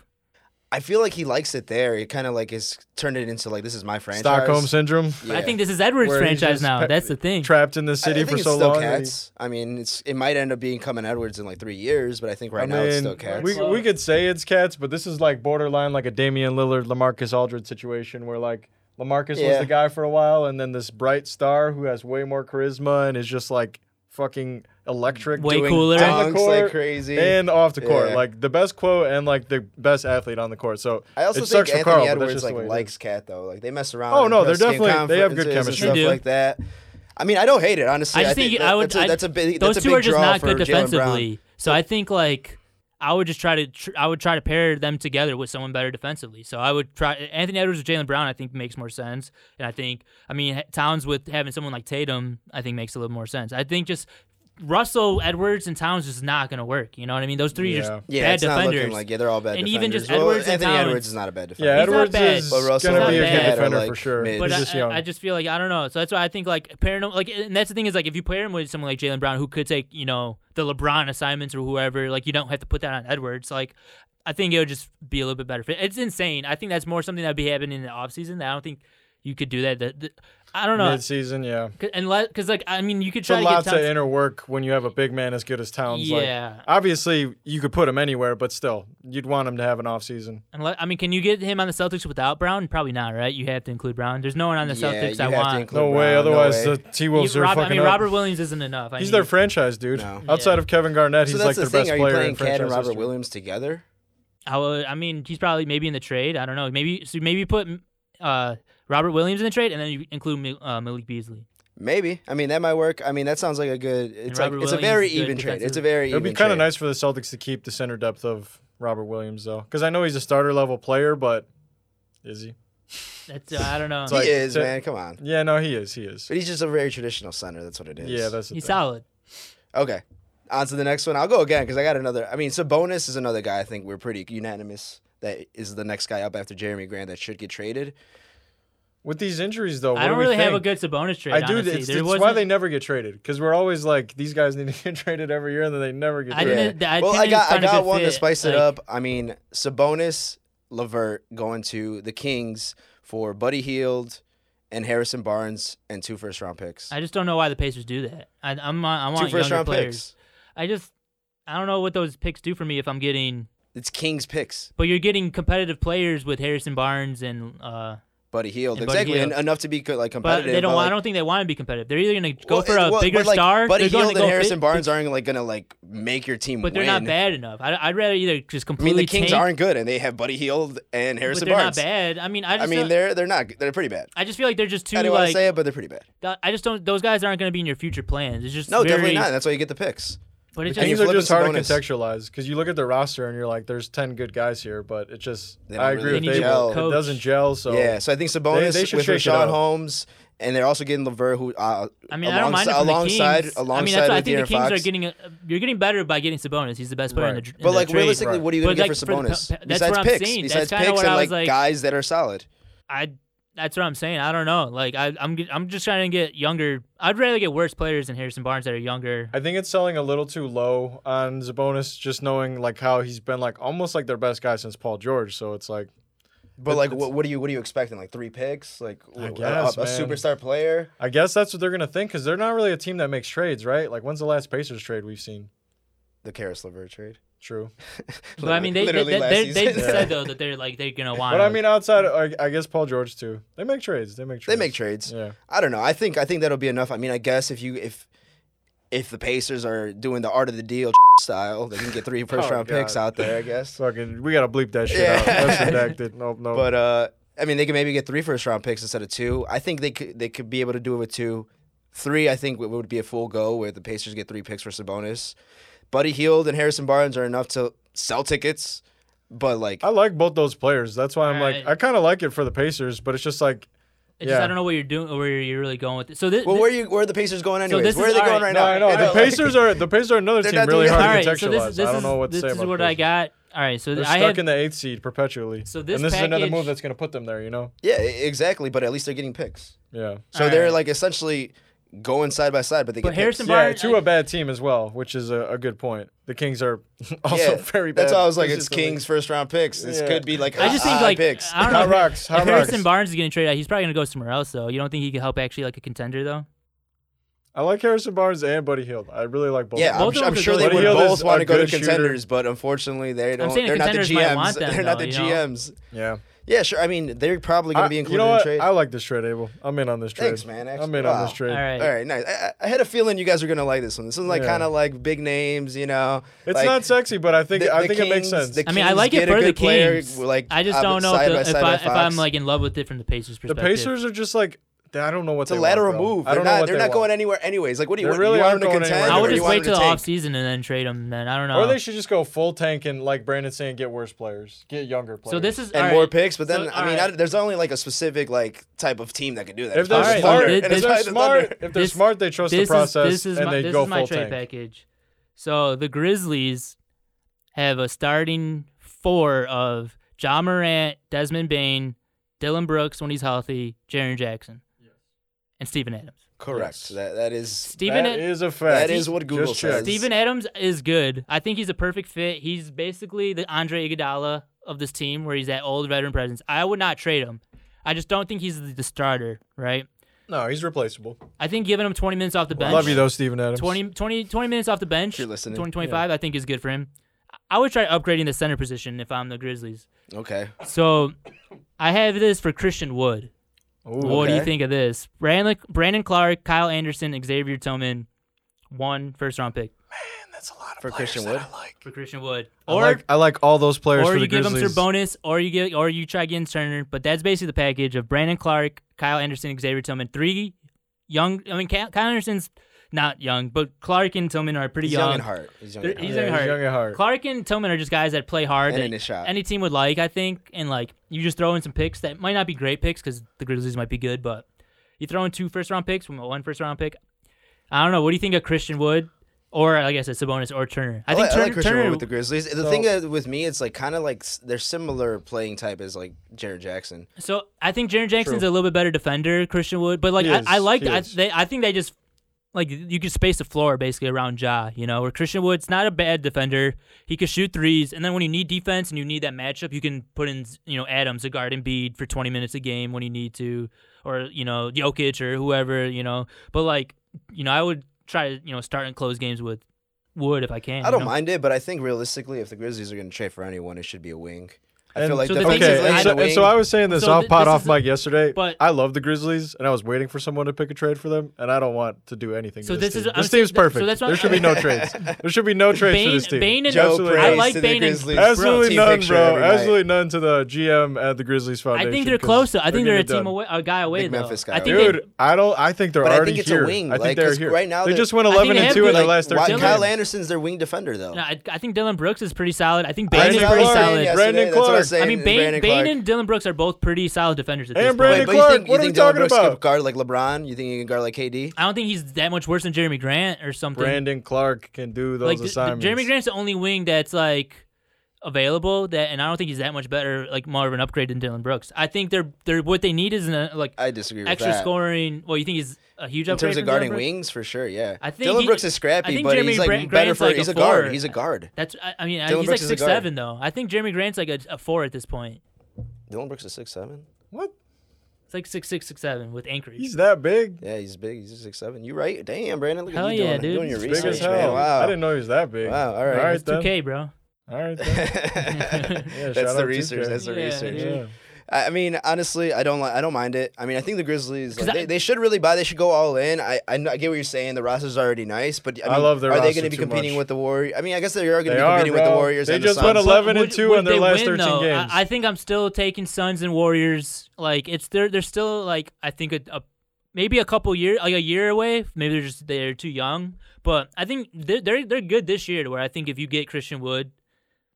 A: I feel like he likes it there. He kind of like has turned it into like this is my franchise.
C: Stockholm syndrome.
A: Yeah.
B: I think this is Edwards'
C: Where he's
B: franchise
C: just
B: now.
C: pe-
B: That's the thing.
C: Trapped in the city
A: I
C: for
A: think
C: so
A: it's still
C: long. that he-
A: Cats. I mean, it's it might end up being coming Edwards in like three years, but I think right
C: I
A: now it's
C: mean,
A: still Cats.
C: we we could say it's cats, but this is like borderline like a Damian Lillard, Lamarcus Aldridge situation where like Lamarcus was
A: Yeah.
C: the guy for a while, and then this bright star who has way more charisma and is just like fucking electric,
B: Way
A: Doing
B: cooler.
C: on the
A: dunks like crazy.
C: and off the court,
A: Yeah.
C: like the best quote and like the best athlete on the court. So
A: I also
C: it
A: think
C: sucks
A: Anthony
C: for Karl, but that's
A: Edwards
C: just
A: like likes. Cat though. Like they mess around.
C: Oh, no, they're definitely- they have good
A: conferences and
C: chemistry.
A: Stuff
B: They do.
A: like that. I mean, I don't hate it honestly.
B: I just think, I would.
A: that's a,
B: I-
A: that's a big.
B: those
A: that's a
B: two
A: big
B: are just
A: draw
B: not
A: for
B: good defensively. So I think like I would just try to. Tr- I would try to pair them together with someone better defensively. So I would try Anthony Edwards with Jaylen Brown. I think makes more sense. And I think I mean Towns with having someone like Tatum. I think makes a little more sense. I think just. Russell, Edwards, and Towns is not going to work. You know what I mean? Those three are
C: Yeah.
B: just
A: Yeah,
B: bad
A: it's not
B: defenders.
A: looking like yeah, they're all bad.
B: And even just.
A: Well,
B: Edwards and
A: Anthony
B: Towns.
A: Edwards is not a bad defender.
C: Yeah,
B: He's not
C: Edwards
B: bad.
C: is
A: But Russell
C: gonna
B: and
C: be a
B: Bad
C: good defender
A: like,
C: for sure.
A: mid.
B: But
C: He's
B: I,
C: just young.
B: I, I just feel like I don't know. So that's why I think like pairing him like, and that's the thing is like if you pair him with someone like Jaylen Brown who could take you know the LeBron assignments or whoever, like you don't have to put that on Edwards. Like I think it would just be a little bit better fit. It's insane. I think that's more something that would be happening in the offseason. That I don't think you could do that. The, the, I don't know.
C: Mid season, yeah.
B: Cause, unless, because like I mean, you could
C: It's
B: try
C: a
B: to
C: lot
B: get
C: to inner work when you have a big man as good as Towns. Like,
B: Yeah.
C: obviously, you could put him anywhere, but still, you'd want him to have an off season.
B: Unless, I mean, can you get him on the Celtics without Brown? Probably not, right? You have to include Brown. There's no one on the
A: Yeah,
B: Celtics I
A: have to
B: want.
A: include
C: No way.
A: Brown, no
C: Otherwise,
A: way.
C: the T Wolves
B: You-
C: are
B: Rob- I
C: fucking
B: mean,
C: up.
B: Robert Williams isn't enough. I
C: He's
B: need-
C: their franchise dude.
A: No.
C: Outside
B: Yeah.
C: of Kevin Garnett,
A: So
C: he's like
A: the
C: their
A: thing.
C: best
A: Are you
C: player
A: playing
C: in
A: Cat and
C: franchise
A: Robert
C: history.
A: Williams together?
B: I, would, I mean, he's probably maybe in the trade. I don't know. Maybe so maybe put uh, Robert Williams in the trade, and then you include Mil- uh, Malik Beasley.
A: Maybe. I mean, that might work. I mean, that sounds like a good. It's like
B: Robert
A: it's a very
B: is good
A: even trade. It's a
B: defensive.
A: very
C: It would be kind of nice for the Celtics to keep the center depth of Robert Williams, though, because I know he's a starter level player, but is he?
B: That's uh, I don't know.
C: It's
A: He
C: like-
A: is
C: to-
A: man. Come on.
C: Yeah, no, he is. He is.
A: But he's just a very traditional center. That's what it is.
C: Yeah, that's the
B: he's
C: thing.
B: solid.
A: okay. On to the next one. I'll go again because I got another. I mean, Sabonis is another guy. I think we're pretty unanimous that is the next guy up after Jeremy Grant that should get traded.
C: With these injuries, though, what
B: I don't
C: do we
B: really have a good Sabonis trade.
C: I do.
B: honestly.
C: It's, it's why they never get traded because we're always like these guys need to get traded every year, and then they never get
B: I
C: traded.
B: didn't. I
A: well,
B: didn't
A: I got I got
B: good
A: one to
B: fit,
A: spice it
B: like-
A: up. I mean, Sabonis, Levert going to the Kings for Buddy Hield and Harrison Barnes and two first round picks.
B: I just don't know why the Pacers do that. I, I'm I want
A: two first
B: younger
A: round
B: players.
A: picks.
B: I just I don't know what those picks do for me if I'm getting.
A: It's Kings picks.
B: But you're getting competitive players with Harrison Barnes and. uh
A: Buddy Hield,
B: And Buddy
A: exactly,
B: Hield.
A: en- enough to be co- like
B: But
A: competitive.
B: they don't. want,
A: like,
B: I don't think they want to be competitive. They're either gonna go
A: well,
B: for a
A: well,
B: bigger
A: but, like,
B: star.
A: Buddy
B: going to
A: and Harrison Barnes aren't like gonna like make your team
B: But they're
A: win.
B: not bad enough. I, I'd rather either just completely.
A: I mean, the Kings
B: tank,
A: aren't good, and they have Buddy Hield and
B: But
A: Harrison
B: they're
A: Barnes.
B: not bad. I mean, I
A: I mean,
B: feel-
A: they're they're not. They're pretty bad.
B: I just feel like they're just too
A: I don't want to say it, but they're pretty bad.
B: I just don't. Those guys aren't going to be in your future plans. It's just
A: No,
B: very,
A: definitely not. That's why you get the picks.
B: But it's
C: The
A: And
B: just
C: are just
A: it to
C: hard to contextualize because you look at the roster and you're like, there's ten good guys here, but it just
A: They don't
C: I
A: really
C: agree with
B: They need
C: Dave.
A: gel.
C: It doesn't gel. So
A: yeah, so I think Sabonis
C: they should
A: with
C: shake Richaun.
A: Holmes, and they're also getting Levert, who uh,
B: I mean, I don't mind
A: alongside
B: the
A: alongside,
B: Kings.
A: alongside
B: I mean, that's why I
A: with
B: think the Kings
A: Fox.
B: are getting. A, you're getting better by getting Sabonis. He's the best player in the. in
A: But like
B: trade.
A: realistically,
C: Right.
A: what are you gonna
B: But,
A: get
B: like,
A: for
B: for the-
A: Sabonis
B: that's
A: besides
B: what I'm
A: picks?
B: saying.
A: Besides
B: That's
A: picks
B: what
A: and
B: I
A: like,
B: like-
A: guys that are solid.
B: I that's what I'm saying. I don't know. Like I, I'm I'm just trying to get younger. I'd rather get worse players than Harrison Barnes that are younger.
C: I think it's selling a little too low on Sabonis, just knowing like how he's been like almost like their best guy since Paul George. So it's like
A: But
C: It-
A: like, what, what are you what are you expecting? Like three picks? Like
C: I
A: a-
C: guess,
A: a, a
C: man.
A: superstar player?
C: I guess that's what they're gonna think because they're not really a team that makes trades, right? Like when's the last Pacers trade we've seen?
A: The Caris LeVert trade.
C: True,
B: But I mean, they they, they, they, they said though that they're like they're gonna want.
C: but I mean outside, I, I guess Paul George too. They make trades. They make
A: they
C: trades.
A: make trades.
C: Yeah,
A: I don't know. I think I think that'll be enough. I mean, I guess if you if if the Pacers are doing the art of the deal style, they can get three first
C: Oh,
A: round picks out there. I guess.
C: fucking, we gotta bleep that shit
A: Yeah.
C: out. That's redacted. Nope, nope.
A: But uh, I mean, they could maybe get three first round picks instead of two. I think they could they could be able to do it with two. Three, I think, would- would be a full go where the Pacers get three picks for Sabonis. Buddy Hield and Harrison Barnes are enough to sell tickets, but like
C: I like both those players. That's why I'm like,
B: Alright.
C: I kind of like it for the Pacers, but it's just like,
B: it's just,
C: yeah.
B: I don't know what you're doing where you're really going with it. So this,
A: Well, where you where are the Pacers going anyways?
B: this
A: where are
B: is-
A: they going
B: alright.
A: right
C: no,
A: now?
C: I know
A: You
C: the
A: like-
C: Pacers are the Pacers are another
A: They're
C: team
A: not
C: really
A: doing
C: hard
B: all
C: to
B: right,
C: contextualize.
B: so this, this
C: I don't
B: is
C: know what to
B: this
C: say
B: is
C: about
B: what I
C: Pacers.
B: got. All right, so
C: They're
B: I
C: stuck
B: had
C: in the eighth seed perpetually.
B: So this
C: and this is another
B: package-
C: move that's going to put them there. You know?
A: Yeah, e- exactly. But at least they're getting picks.
C: Yeah.
A: So
B: All
A: they're
B: right.
A: like essentially going side by side, but they
B: But
A: get
B: Harrison
A: picks.
C: Yeah,
B: Barnes-
C: to a bad team as well, which is a, a good point. The Kings are also
A: Yeah,
C: very bad.
A: That's why I was like, it's
C: consistently.
A: Kings first round picks. This
C: Yeah.
A: could be like
B: I just think
A: high
B: like
A: picks.
B: I don't know.
C: Hot
B: if-
C: rocks,
B: If
C: hot
B: Harrison. Barnes is getting traded out, he's probably gonna go somewhere else. though. you don't think he could help actually like a contender though?
C: I like Harrison Barnes and Buddy Hield. I really like both.
A: Yeah,
C: of
A: I'm,
B: Both of
A: I'm sure they
B: go-
A: would
C: Buddy Hield
A: both
C: is
A: want to go to
C: good shooter.
A: contenders, but unfortunately they don't.
B: saying the
A: they're not the
B: contenders might
A: GMs.
B: want them,
A: they're not the
B: you know?
A: GMs.
C: Yeah.
A: Yeah, sure. I mean, they're probably going to be
C: you
A: included
C: know
A: in
C: what?
A: the trade.
C: I like this trade, Abel. I'm in on this trade.
A: Thanks, man.
C: I'm
A: Actually,
C: in on this trade.
B: All right.
A: All right, nice. I, I- I had a feeling you guys were gonna like this one. This is like
C: Yeah.
A: kind of like big names, you know.
C: It's
A: like,
C: not sexy, but I think
A: the-
C: I
A: the
C: think it makes
A: Kings-
C: sense.
A: the
B: I mean, I
A: Kings
B: like it
A: get a
B: for the
A: good player,
B: Kings.
A: Like
B: I just
A: uh,
B: don't know
A: side
B: if,
A: by
B: the, if,
A: side
B: I,
A: by
B: if I'm like in love with it from the Pacers perspective.
C: the
B: perspective.
C: Pacers are just like I don't know what
A: It's
C: they
A: a
C: want,
A: lateral
C: bro.
A: move. They're
C: don't
A: not.
C: what
A: They're
C: they
A: not
C: want.
A: going anywhere anyways. Like, what do you
C: They
A: want?
C: really
A: you want them to
C: going
A: contend?
C: anywhere.
B: I would just wait
A: them
B: till the
A: tank?
B: off season and then trade them. Then I don't know.
C: Or they should just go full tank and like Brandon saying get worse players, get younger players.
B: so this is
A: and
B: all
A: more
B: right.
A: picks. But then,
B: So,
A: I mean,
B: alright.
A: I, there's only like a specific like type of team that can do that.
C: if they're
A: probably the
B: Alright,
C: smart,
A: Thunder,
B: th-
C: if they're smart, if they're
B: This-
C: smart, they trust the process
B: is this is
C: and
B: my,
C: they
B: this
C: go
B: is my
C: full
B: trade package. So the Grizzlies have a starting four of John Morant, Desmond Bane, Dillon Brooks when he's healthy, Jaren Jackson, and Steven Adams.
A: Correct.
C: Yes.
A: That that is.
B: Steven
C: That
B: Ad-
C: is a fact.
A: That is what Google
C: Just check.
A: says.
B: Steven Adams is good. I think he's a perfect fit. He's basically the Andre Iguodala of this team, where he's that old veteran presence. I would not trade him. I just don't think he's the, the starter, right?
C: No, he's replaceable.
B: I think giving him 20 minutes off the bench.
C: Love you though, Steven Adams.
B: 20, 20, 20 minutes off the bench.
A: If you're listening.
B: 20, 25, I think is good for him. I would try upgrading the center position if I'm the Grizzlies.
A: Okay.
B: So I have this for Christian Wood.
C: Ooh,
B: What do you think of this? Brandon, Brandon Clarke, Kyle Anderson, Xavier Tillman, one first round pick Man,
C: that's a lot of
A: For
C: players
A: Christian
C: that
A: Wood?
C: I like.
B: for Christian Wood.
C: I
B: Or
C: like I like all those players
B: or
C: for the
B: you give him
C: Grizzlies.
B: bonus, or you get, or you try getting Turner. But that's basically the package of Brandon Clarke, Kyle Anderson, Xavier Tillman. Three young. I mean, Kyle Kyle Anderson's not young, but Clarke and Tillman are pretty
A: He's young in heart. He's young
B: They're-
A: in
B: he's
A: heart.
B: young
C: yeah,
B: at
C: he's
B: heart.
C: young at heart.
B: Clarke and Tillman are just guys that play hard
A: And
B: that
A: in his shot.
B: any team would like, I think. And like you just throw in some picks that might not be great picks because the Grizzlies might be good, but you throw in two first round picks from one first round pick. I don't know. What do you think of Christian Wood, or like I said, Sabonis or Turner? I,
A: I,
B: think
A: like, I
B: Turner.
A: like Christian
B: Turner
A: Wood with the Grizzlies. The
C: So-
A: thing with me, it's like kind of like s- they're similar playing type as like Jaren Jackson.
B: So I think Jaren Jackson's
C: True.
B: a little bit better defender, Christian Wood, but like I, I like I, they, I think they just like you can space the floor basically around Ja, you know, where Christian Wood's not a bad defender. He can shoot threes, and then when you need defense and you need that matchup, you can put in you know Adams to guard Embiid for 20 minutes a game when you need to, or you know Jokic or whoever, you know. But like you know, I would try to you know start and close games with Wood if I can.
A: I don't
B: know?
A: mind it, but I think realistically, if the Grizzlies are going to trade for anyone, it should be a wing. I
C: And-
A: feel like
B: So the
A: defensive
B: thing is,
C: Okay, and so,
A: and
C: and so I was saying this
B: So
C: off
B: thi-
C: pot
B: this
C: off
B: is-
C: mic yesterday.
B: but-
C: I love the Grizzlies, and I was waiting for someone to pick a trade for them, and I don't want to do anything.
B: So
C: to this,
B: this
C: team.
B: I'm
C: this
B: saying
C: team's
B: that- so
C: perfect.
B: that's what
C: there should be no trades. There should be no trades
B: Bane,
C: for this team.
B: Bane and
A: Joe
C: Absolutely
B: I like
A: to the
B: Bane and
A: Grizzlies.
C: Absolutely
A: Team
C: none, bro. Absolutely none to the GM at the Grizzlies Foundation.
B: I think they're
C: 'cause
B: close. I think they're a team away, a guy away though.
A: Memphis guy
B: I think
A: away.
B: they-
C: Dude, I don't. I think they're already here. I think they're
A: 'cause
C: here.
A: right now
C: they just went 11 and two in their last
A: Why-
C: 13
A: Kyle. Anderson's their wing defender though.
B: I, I think Dillon Brooks is pretty solid. I think Bane
C: Brandon
B: is pretty solid.
C: Brandon
A: that's what I
C: Clarke.
A: Was saying,
B: I mean, Bane,
A: Brandon
B: Bane
A: Clarke.
B: and Dillon Brooks are both pretty solid defenders at
C: And
B: this
C: Brandon
B: point.
A: Wait, but you
C: Clarke,
A: think,
C: what
A: you
C: are
A: think
C: we
A: Dillon
C: talking
A: Brooks
C: about?
A: could guard like LeBron? You think he can guard like KD?
B: I don't think he's that much worse than Jerami Grant or something.
C: Brandon Clarke can do those
B: like the- the-
C: assignments.
B: Jerami Grant's the only wing that's like available that, and I don't think he's that much better, like more of an upgrade than Dillon Brooks. I think they're they're what they need is an, uh, like
A: I disagree with
B: extra
A: that.
B: scoring. Well, you think he's a huge upgrade.
A: In
B: upgrade
A: terms of guarding wings, for sure, yeah.
B: I think
A: Dillon
B: he-
A: Brooks is scrappy, but
B: Jerami
A: he's like
B: Grant-
A: better for.
B: like a
A: he's a guard. He's a guard.
B: That's I, I mean
A: Dillon
B: he's
A: Brooks
B: like
A: is
B: six seven though. I think Jerami Grant's like a, a four at this point.
A: Dillon Brooks is six seven.
C: What?
B: It's like six six six seven with anchors.
C: He's that big.
A: Yeah, he's big. He's six seven. You right? Damn, Brandon. Look
B: Hell
A: at you
B: yeah,
A: doing,
B: dude.
A: doing your
C: He's big
A: research,
C: as hell.
A: man. Wow.
C: I didn't know he was that big.
A: Wow, all right.
C: All right
B: It's 2K, bro.
C: All right then.
A: That's the research.
C: 2K.
A: That's the
B: Yeah,
A: research.
C: Yeah.
A: I I mean, honestly, I don't. li- I don't mind it. I mean, I think the Grizzlies like,
B: I,
A: they, they should really buy. They should go all in. I, I I get what you're saying. The roster's already nice, but I,
C: I
A: mean,
C: love their
A: Are they going to be competing
C: much.
A: with the Warriors? I mean, I guess they are going to
C: They
A: be
C: are,
A: competing with the. Warriors.
C: They
A: and
C: just
A: the
C: went
A: Suns.
C: 11 and
B: Would-
C: 2
B: would
C: in their
B: they
C: last
B: win,
C: 13
B: though?
C: games.
B: I, I think I'm still taking Suns and Warriors. Like it's they're they're still like I think a, a maybe a couple years like a year away. Maybe they're just they're too young. But I think they're they're, they're good this year. To where I think if you get Christian Wood,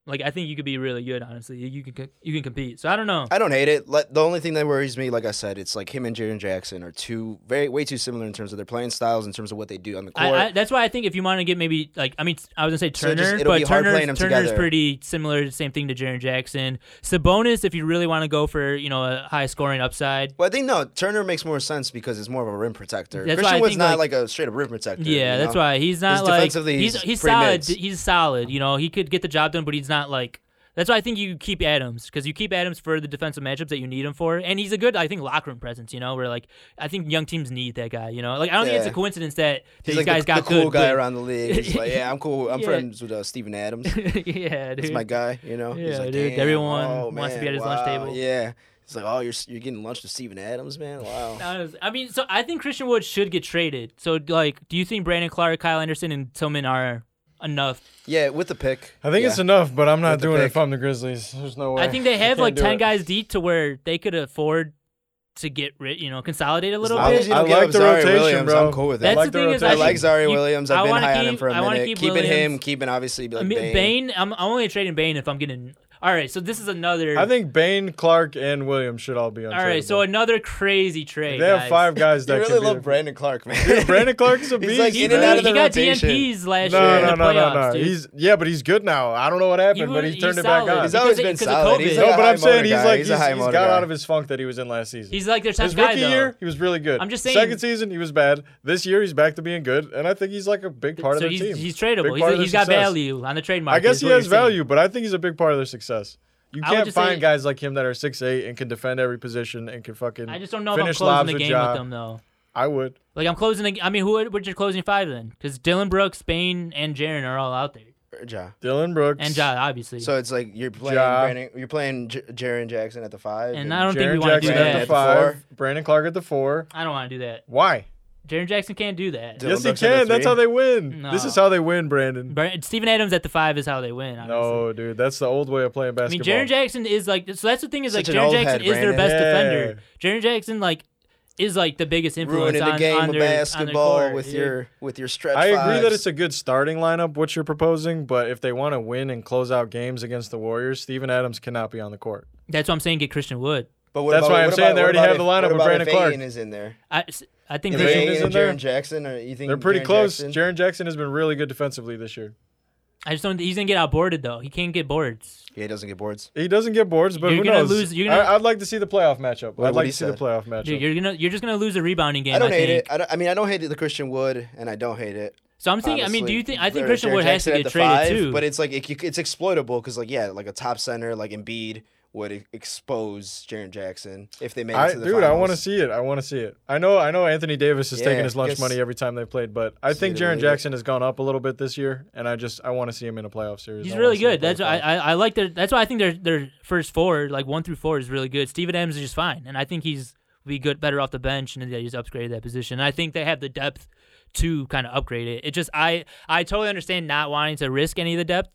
B: like I think you could be really good. Honestly, you can you can compete. So I don't know.
A: I don't hate it. Let, the only thing that worries me, like I said, it's like him and Jaren Jackson are two very way too similar in terms of their playing styles, in terms of what they do on the court.
B: I, I, that's why I think if you want to get maybe like I mean I was gonna say
A: So
B: Turner,
A: just-
B: but
A: hard
B: Turner's, Turner's pretty similar, same thing to Jaren Jackson. Sabonis, if you really want to go for you know a high scoring upside,
A: well, I think no. Turner makes more sense because it's more of a rim protector.
B: That's
A: Christian Wood's not
B: like-
A: like, a straight up rim protector.
B: yeah, that's
A: know?
B: why he's not
A: He's
B: like
A: defensively,
B: he's
A: he's
B: solid. He's solid. You know, he could get the job done, but he's not like. That's why I think you keep Adams because you keep Adams for the defensive matchups that you need him for, and he's a good, I think, locker room presence. You know, where like I think young teams need that guy. You know, like I don't think it's a coincidence that
A: He's
B: these
A: like
B: guys
A: the,
B: got
A: the cool
B: good.
A: guy
B: good-
A: around the league. He's like, yeah, I'm cool. I'm
B: Yeah.
A: friends with uh, Steven Adams.
B: yeah, dude.
A: He's my guy. You know. He's
B: Yeah,
A: like,
B: dude, everyone
A: oh,
B: wants to be at his lunch table.
A: Yeah. He's like, oh, you're you're getting lunch with Steven Adams, man. Wow.
B: I mean, so I think Christian Wood should get traded. So, like, do you think Brandon Clarke, Kyle Anderson, and Tillman are enough?
A: Yeah, with the pick.
C: I think
A: yeah.
C: it's enough, but I'm not
A: With
C: doing it
A: pick.
C: if I'm the Grizzlies. There's no way.
B: I think they have like ten
C: it.
B: guys deep to where they could afford to get rid, you know, consolidate a little
A: As long
B: bit.
A: as you
C: I like the
A: Ziaire
C: rotation,
A: Williams,
C: bro.
A: I'm cool with
B: That's
A: that.
C: like
B: the
C: the
B: thing is,
A: I like
B: Ziaire
A: Williams.
B: I
A: I've been
B: wanna
A: high on him
B: keep-
A: for a
B: I wanna
A: minute.
B: keep
A: Keeping him, keeping obviously like
B: I mean,
A: Bane.
B: Bane, I'm, I'm only trading Bane if I'm getting. All right, so this is another.
C: I think Bane, Clarke, and Williams should all be on.
B: All right, so another crazy trade.
C: they have
B: guys.
C: five guys
A: You
C: that
A: really
C: can be
A: love Brandon Clarke, man.
C: Dude, Brandon Clarke is a
A: He's
C: beast.
A: like
B: He,
A: in and out of
B: he
A: the
B: got
A: rotation.
B: DNPs last
C: No,
B: year in
C: no,
B: the
C: no,
B: playoffs,
C: no, no.
B: dude.
C: He's yeah, but he's good now. I don't know what happened,
B: He
C: but he turned
B: he's
C: it back on.
A: He's always been solid. He's
C: no,
A: like a
C: but I'm saying he's like
A: He's
C: he's,
A: a high
C: got
A: guy.
C: out of his funk that he was in last season.
B: He's like their top
C: his
B: guy
C: rookie year, he was really good.
B: I'm just saying-
C: Second season, he was bad. This year, he's back to being good, and I think he's like a big part of their
B: he's,
C: team.
B: he's tradable.
C: Big
B: He's,
C: part of
B: he's
C: their
B: got value on the trade market.
C: I guess he has value, but I think he's a big part of their success. You
B: I would
C: can't
B: just
C: find
B: say-
C: guys like him that are six eight and can defend every position and can fucking.
B: I just don't know if I'm
C: Finish
B: closing
C: lobs
B: the
C: with
B: game
C: Ja.
B: with them though.
C: I would.
B: Like I'm closing. The, I mean, who? What's your closing five then? Because Dillon Brooks, Spain, and Jaren are all out there,
A: Ja.
C: Dillon Brooks
B: and Ja obviously.
A: So it's like you're playing
C: Ja.
A: Brandon, you're playing J- Jaren Jackson at the five,
B: And I don't think
C: Jaren
B: we wanna do
C: Jackson
B: that.
C: at
A: At
C: the
A: the
C: five. Brandon Clarke at the four.
B: I don't want to do that.
C: Why?
B: Jaren Jackson can't do that.
A: Dillon
C: yes, he
A: Brooks at the
C: can. That's
A: three?
C: how they win.
B: No.
C: This is how they win, Brandon.
B: Bra- Steven Adams at the five is how they win. Honestly.
C: No, dude, that's the old way of playing
B: I mean,
C: basketball.
B: Jaren Jackson is like so. That's the thing is like
A: Such an
B: Jaren
A: old
B: Jackson
A: head,
B: is their
A: Brandon.
B: best
C: Yeah.
B: defender. Jaren Jackson like is like the biggest influence
A: ruining
B: on,
A: the game
B: on
A: of
B: their, on their
A: basketball
B: court,
A: with
B: yeah.
A: your with your stretch.
C: I agree that it's a good starting lineup, what you're proposing, but if they want to win and close out games against the Warriors, Steven Adams cannot be on the court.
B: That's what I'm saying. Get Christian Wood.
A: But what
C: That's
A: about,
C: why I'm
A: what
C: saying
A: about-
C: they already have
A: if-
C: the lineup
A: what
C: with Brandon
A: if
C: Clarke.
A: Ayton is in there.
B: I, I think
C: If
A: If
B: Christian,
C: is in there,
A: Jaren Jackson, or you think
C: They're pretty
A: Jaren
C: close.
A: Jackson-
C: Jaren Jackson has been really good defensively this year.
B: I just don't. He's gonna get outboarded though. He can't get boards.
A: Yeah, he doesn't get boards.
C: He doesn't get boards, but
B: You're
C: who
B: gonna
C: knows?
B: lose- you're gonna-
C: I, would like to see the playoff matchup. I'd like
A: he
C: to see the playoff matchup.
B: Dude, you're gonna you're just gonna lose a rebounding game.
A: I don't hate
B: think.
A: it. I, don't, I mean, I don't hate the Christian Wood, and I don't hate it.
B: So I'm thinking. I mean, do you think? I think Christian
A: Jaren
B: Wood has to
A: Jackson at
B: get
A: the
B: traded
A: five,
B: too.
A: But it's like it, it's exploitable because, like, yeah, like a top center like Embiid would e- expose Jaren Jackson if they made it
C: I,
A: to the
C: dude,
A: finals.
C: I want to see it. I want to see it. I know, I know. Anthony Davis is
A: Yeah,
C: taking his lunch money every time they played, but I think
A: it, Jaren.
C: Jackson has gone up a little bit this year, and I just I want to see him in a playoff series.
B: He's
C: I
B: really good. That's why. I, I, I like their. That's why I think their their first four, like one through four, is really good. Steven Adams is just fine, and I think he's be good, better off the bench, and they just upgraded that position. And I think they have the depth to kind of upgrade it. It just I I totally understand not wanting to risk any of the depth,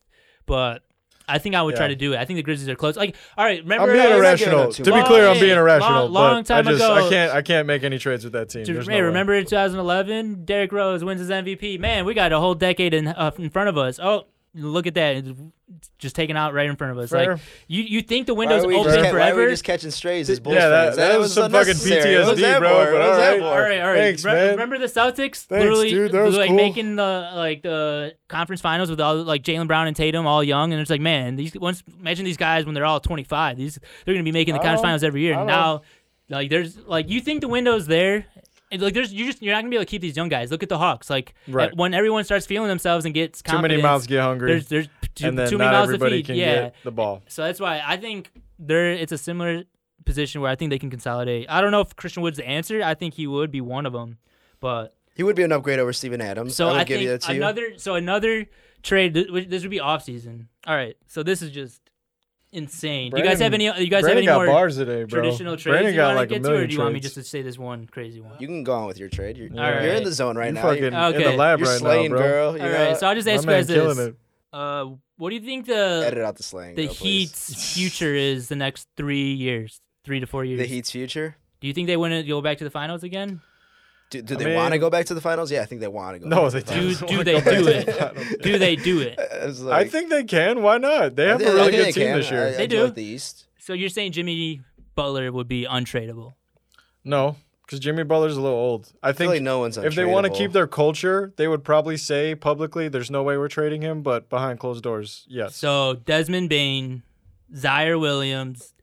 B: but I think I would try to do it. I think the Grizzlies are close. Like, all right, remember
C: I'm being
B: uh,
C: irrational.
A: up too
C: To be clear, I'm being irrational.
B: long
C: but
B: time
C: I just
B: ago-
C: I can't I can't make any trades with that team.
B: Dude,
C: There's
B: hey,
C: no way.
B: remember in 2011, Derrick Rose wins his MVP. Man, we got a whole decade in uh, in front of us. Oh, look at that, It's just taken out right in front of us.
C: Fair.
B: Like you, you think the
A: Why
B: window's
A: are we
B: open
A: just, ca- why are
B: forever?
A: we just catching strays as Bulls
C: Yeah, that-
A: fans?
C: that was some fucking
A: unnecessary. What was
C: PTSD,
A: that
C: bro, but
A: What was that
C: alright.
A: for?
B: all right, all right.
C: Thanks,
B: Re-
C: man.
B: Remember the Celtics? literally,
C: dude. That was
B: like
C: cool.
B: making the like the conference finals with all like Jaylen Brown and Tatum all young, and it's like, man, these once imagine these guys when they're all 25. These they're gonna be making the conference finals every year. And now, like, there's like you think the window's there. And, like there's you just you're not gonna be able to keep these young guys. Look at the Hawks. Like
C: Right.
B: when everyone starts feeling themselves and gets
C: Too many
B: confidence,
C: mouths get hungry,
B: There's there's too,
C: and then
B: too many
C: not
B: mouths to feed.
C: can
B: yeah.
C: get the ball.
B: So that's why I think there it's a similar position where I think they can consolidate. I don't know if Christian Wood's the answer. I think he would be one of them, but
A: He would be an upgrade over Steven Adams.
B: so
A: I would
B: I,
A: give
B: think
A: you that to you.
B: another so another trade. This would be off season. All right, so this is just insane. do you guys have any? You guys
C: Brandon
B: have any more
C: bars today, bro.
B: traditional trades
C: Brandon
B: you
C: got
B: want
C: like
B: to
C: a
B: get to, or do you want me just to say this one crazy one?
A: You can go on with your trade. You're,
C: All
A: you're in the zone right
C: you
A: now.
C: fucking
A: You're,
C: in the lab
A: you're
C: right
A: slaying,
C: now, bro.
A: girl. You
B: All
A: know?
B: right, so I'll just
C: My
B: ask you guys this:
C: it.
B: uh, What do you think the
A: Edit out the slang.
B: the
A: though.
B: Heat's future is the next three years, three to four years?
A: The Heat's future.
B: Do you think they win it? Go back to the finals again?
A: Do, do
C: I
A: they
C: mean-
A: want to go back to the finals? Yeah, I think they want to go.
C: No,
A: back
C: they
A: to the
B: Do
A: finals.
C: don't.
B: do
C: wanna
B: they do it?
C: the.
B: Do they do it?
C: I
A: like-
C: think they can. Why not? They have
A: I
C: a
A: think- I
C: really good team
A: can.
C: this year.
A: I,
B: They
A: I
B: do.
A: the East.
B: So you're saying Jimmy Butler would be untradeable?
C: No, because Jimmy Butler's a little old. I
A: I feel
C: think
A: like no one's
C: if they want to keep their culture, they would probably say publicly, "There's no way we're trading him." But behind closed doors, yes.
B: So Desmond Bane, Ziaire Williams,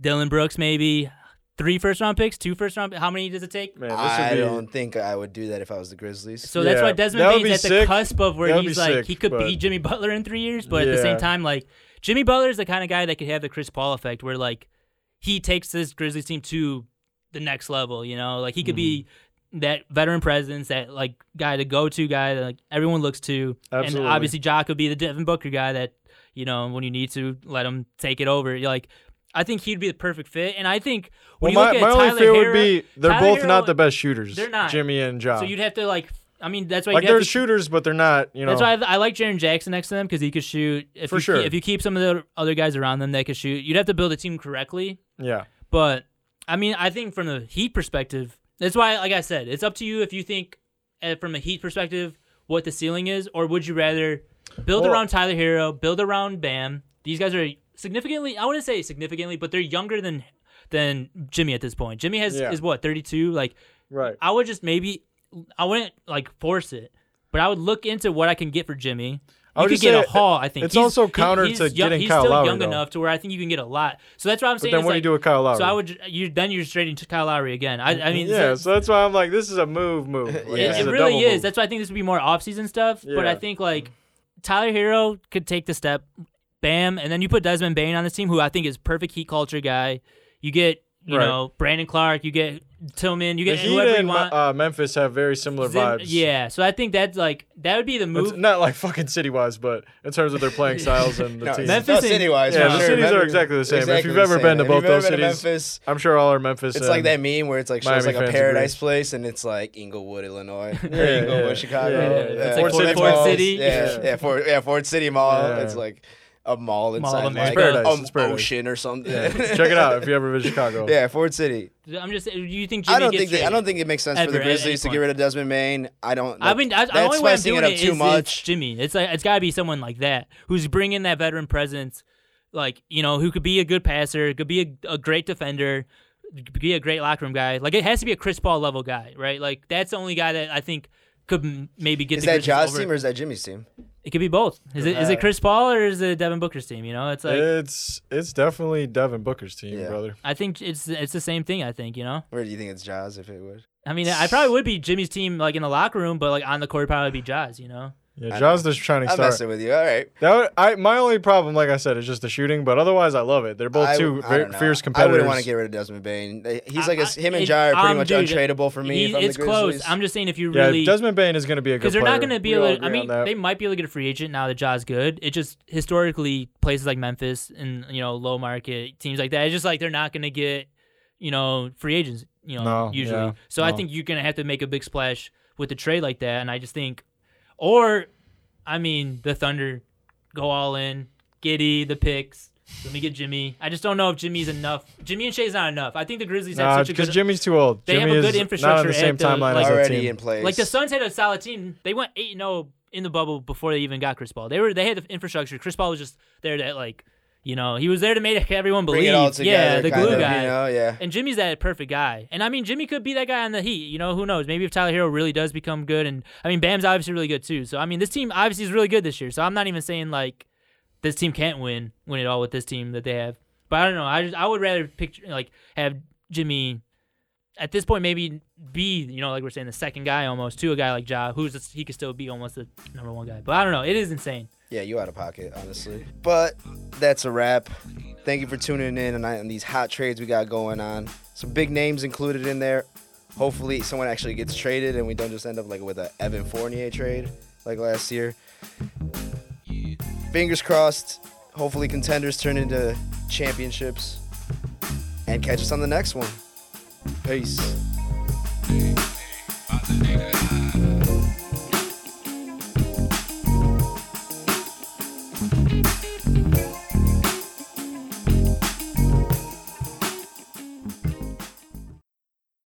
B: Dillon Brooks, maybe three first round picks, two first round. How many does it take?
C: Man,
A: I
C: be,
A: don't think I would do that if I was the Grizzlies.
B: So that's why Desmond
C: that would
B: Bane's
C: be
B: at the cusp of where
C: That would
B: he's like
C: sick,
B: he could
C: but-
B: beat Jimmy Butler in three years, but at the same time, like Jimmy Butler is the kind of guy that could have the Chris Paul effect, where like he takes this Grizzlies team to the next level. You know, like he could be
C: Mm-hmm.
B: that veteran presence, that like guy to go to guy that like everyone looks to,
C: Absolutely.
B: and obviously Ja could be the Devin Booker guy that you know when you need to let him take it over. You're like. I think he'd be the perfect fit, and I think when
C: my,
B: you look
C: my
B: at
C: only
B: Tyler
C: fear
B: Herro,
C: would be they're
B: Tyler
C: both
B: Herro-
C: not the best shooters.
B: They're not.
C: Jimmy and Ja.
B: so you'd have to like. I mean, that's why
C: like they're
B: to
C: shooters, but they're not. You know,
B: That's why I, I like Jaren Jackson next to them because he could shoot. If
C: For
B: you
C: sure.
B: If you keep some of the other guys around them that could shoot, you'd have to build a team correctly.
C: yeah.
B: But I mean, I think from the Heat perspective, that's why, like I said, it's up to you if you think uh, from a Heat perspective what the ceiling is, or would you rather build
C: Well-
B: around Tyler Herro, build around Bam? These guys are significantly, I wouldn't say significantly, but they're younger than than Jimmy at this point. Jimmy has
C: Yeah.
B: is what thirty two. Like
C: Right.
B: I would just maybe I wouldn't like force it, but I would look into what I can get for Jimmy.
C: I
B: You
C: would
B: could get a haul. I think
C: it's
B: He's-
C: also counter
B: he's
C: to
B: young,
C: getting
B: He's
C: Kyle
B: still
C: Lowry,
B: young
C: though.
B: enough to where I think you can get a lot. So that's what I'm saying.
C: But
B: then
C: what do you do with Kyle Lowry?
B: So I would you then you're straight into Kyle Lowry again. I I mean
C: yeah,
B: so-
C: so that's why I'm like, this is a move, move. Like,
A: Yeah.
B: it, really is.
C: move.
B: That's why I think this would be more off season stuff. But I think like Tyler Herro could take the step. Bam, and then you put Desmond Bane on this team, who I think is perfect Heat culture guy. You get you
C: Right.
B: know Brandon Clarke, you get Tillman, you
C: The
B: get
C: Heat
B: whoever you want.
C: uh, Memphis have very similar
B: Zim-
C: vibes.
B: Yeah, so I think that's like that would be the
C: It's
B: move.
C: not like fucking city wise, but in terms of their playing styles and the
A: No,
C: team.
B: Memphis
A: no,
B: and-
A: city wise.
C: Yeah,
B: the
C: cities are exactly the same. If you've ever been to both those cities,
A: Memphis,
C: I'm sure all are Memphis.
A: it's like that meme where it's like shows like a paradise
C: agree.
A: place and it's like Englewood, Illinois, or
C: Yeah,
A: Englewood,
C: yeah.
A: Chicago.
C: Yeah, yeah,
B: yeah. It's
C: like Ford City
B: Ford City.
A: Yeah,
C: Yeah.
A: yeah, Ford, yeah, Ford City Mall. It's like a mall
B: Mall
A: inside
B: of
A: like
B: America. It's
C: paradise.
A: a
C: It's paradise.
A: ocean or something.
C: Yeah. Check it out if you ever visit Chicago.
A: yeah, Ford City.
B: I'm just. Do you think Jimmy
A: I don't
B: gets
A: think that, I don't think it makes sense for the Grizzlies to get rid of Desmond Bane. I don't.
B: I mean, I, the
A: that's
B: only way I'm doing
A: it up
B: it
A: too
B: is-
A: much.
B: is Jimmy. It's like it's got to be someone like that who's bringing that veteran presence, like you know, who could be a good passer, could be a, a great defender, could be a great locker room guy. Like it has to be a Chris Paul level guy, right? Like that's the only guy that I think could m- maybe get
A: is
B: the
A: that
B: Grizzlies
A: Jaws
B: over.
A: team or is that Jimmy's team?
B: It could be both. Is it is it Chris Paul or is it Devin Booker's team? You know, it's like
C: it's it's definitely Devin Booker's team,
A: Yeah.
C: brother.
B: I think it's it's the same thing. I think you know.
A: Where do you think it's Jaws if it would?
B: I mean, I probably would be Jimmy's team like in the locker room, but like on the court, it'd probably be Ja's. You know.
C: Yeah,
A: I
C: Jaws just shining
A: I'm
C: star.
A: messing with you. All right.
C: That would, I my only problem, like I said, is just the shooting. But otherwise, I love it. They're both
A: I-
C: two
A: I
C: very
A: don't know.
C: fierce
A: I
C: competitors.
A: wouldn't want to get rid of Desmond Bane. They- He's
B: I-
A: like a,
B: I-
A: him and
B: it-
A: Ja are pretty
B: um,
A: much
B: dude,
A: untradeable for me.
B: He-
A: from
B: it's
A: the
B: close.
A: Grizzlies.
B: I'm just saying if you
C: yeah,
B: really
C: Desmond Bane is going to be a good player.
B: because they're
C: player.
B: not going to be able. To, I mean, they might be able to get a free agent now that Ja's good. It just historically places like Memphis and you know low market teams like that. It's just like they're not going to get you know free agents. You know,
C: No,
B: usually.
C: yeah,
B: so I
C: no.
B: think you're going to have to make a big splash with a trade like that. And I just think, or I mean, the Thunder go all in, Giddey, the picks. Let me get Jimmy. I just don't know if Jimmy's enough. Jimmy and Shai's not enough. I think the Grizzlies have
C: Nah,
B: such a good.
C: because Jimmy's too old.
B: They have a good
C: is
B: infrastructure
C: not on the same
B: the-
C: timeline
B: like-
C: as that
A: already
C: team.
A: in place.
B: like the Suns had a solid team. They went eight zero oh in the bubble before they even got Chris Paul. They were they had the infrastructure. Chris Paul was just there to like, you know, he was there to make everyone believe.
A: together.
B: yeah, the glue
A: of,
B: guy.
A: You know, yeah.
B: And Jimmy's that perfect guy. And I mean, Jimmy could be that guy on the Heat. You know, who knows? Maybe if Tyler Herro really does become good, and I mean, Bam's obviously really good too. So I mean, this team obviously is really good this year. So I'm not even saying like this team can't win win it all with this team that they have. But I don't know. I just, I would rather picture like have Jimmy at this point maybe be you know like we're saying the second guy almost to a guy like Ja who's he could still be almost the number one guy. But I don't know. It is insane.
A: Yeah, you out of pocket, honestly. But that's a wrap. Thank you for tuning in on, on these hot trades we got going on. Some big names included in there. Hopefully, someone actually gets traded and we don't just end up like with a Evan Fournier trade like last year. Fingers crossed. Hopefully, contenders turn into championships. And catch us on the next one. Peace.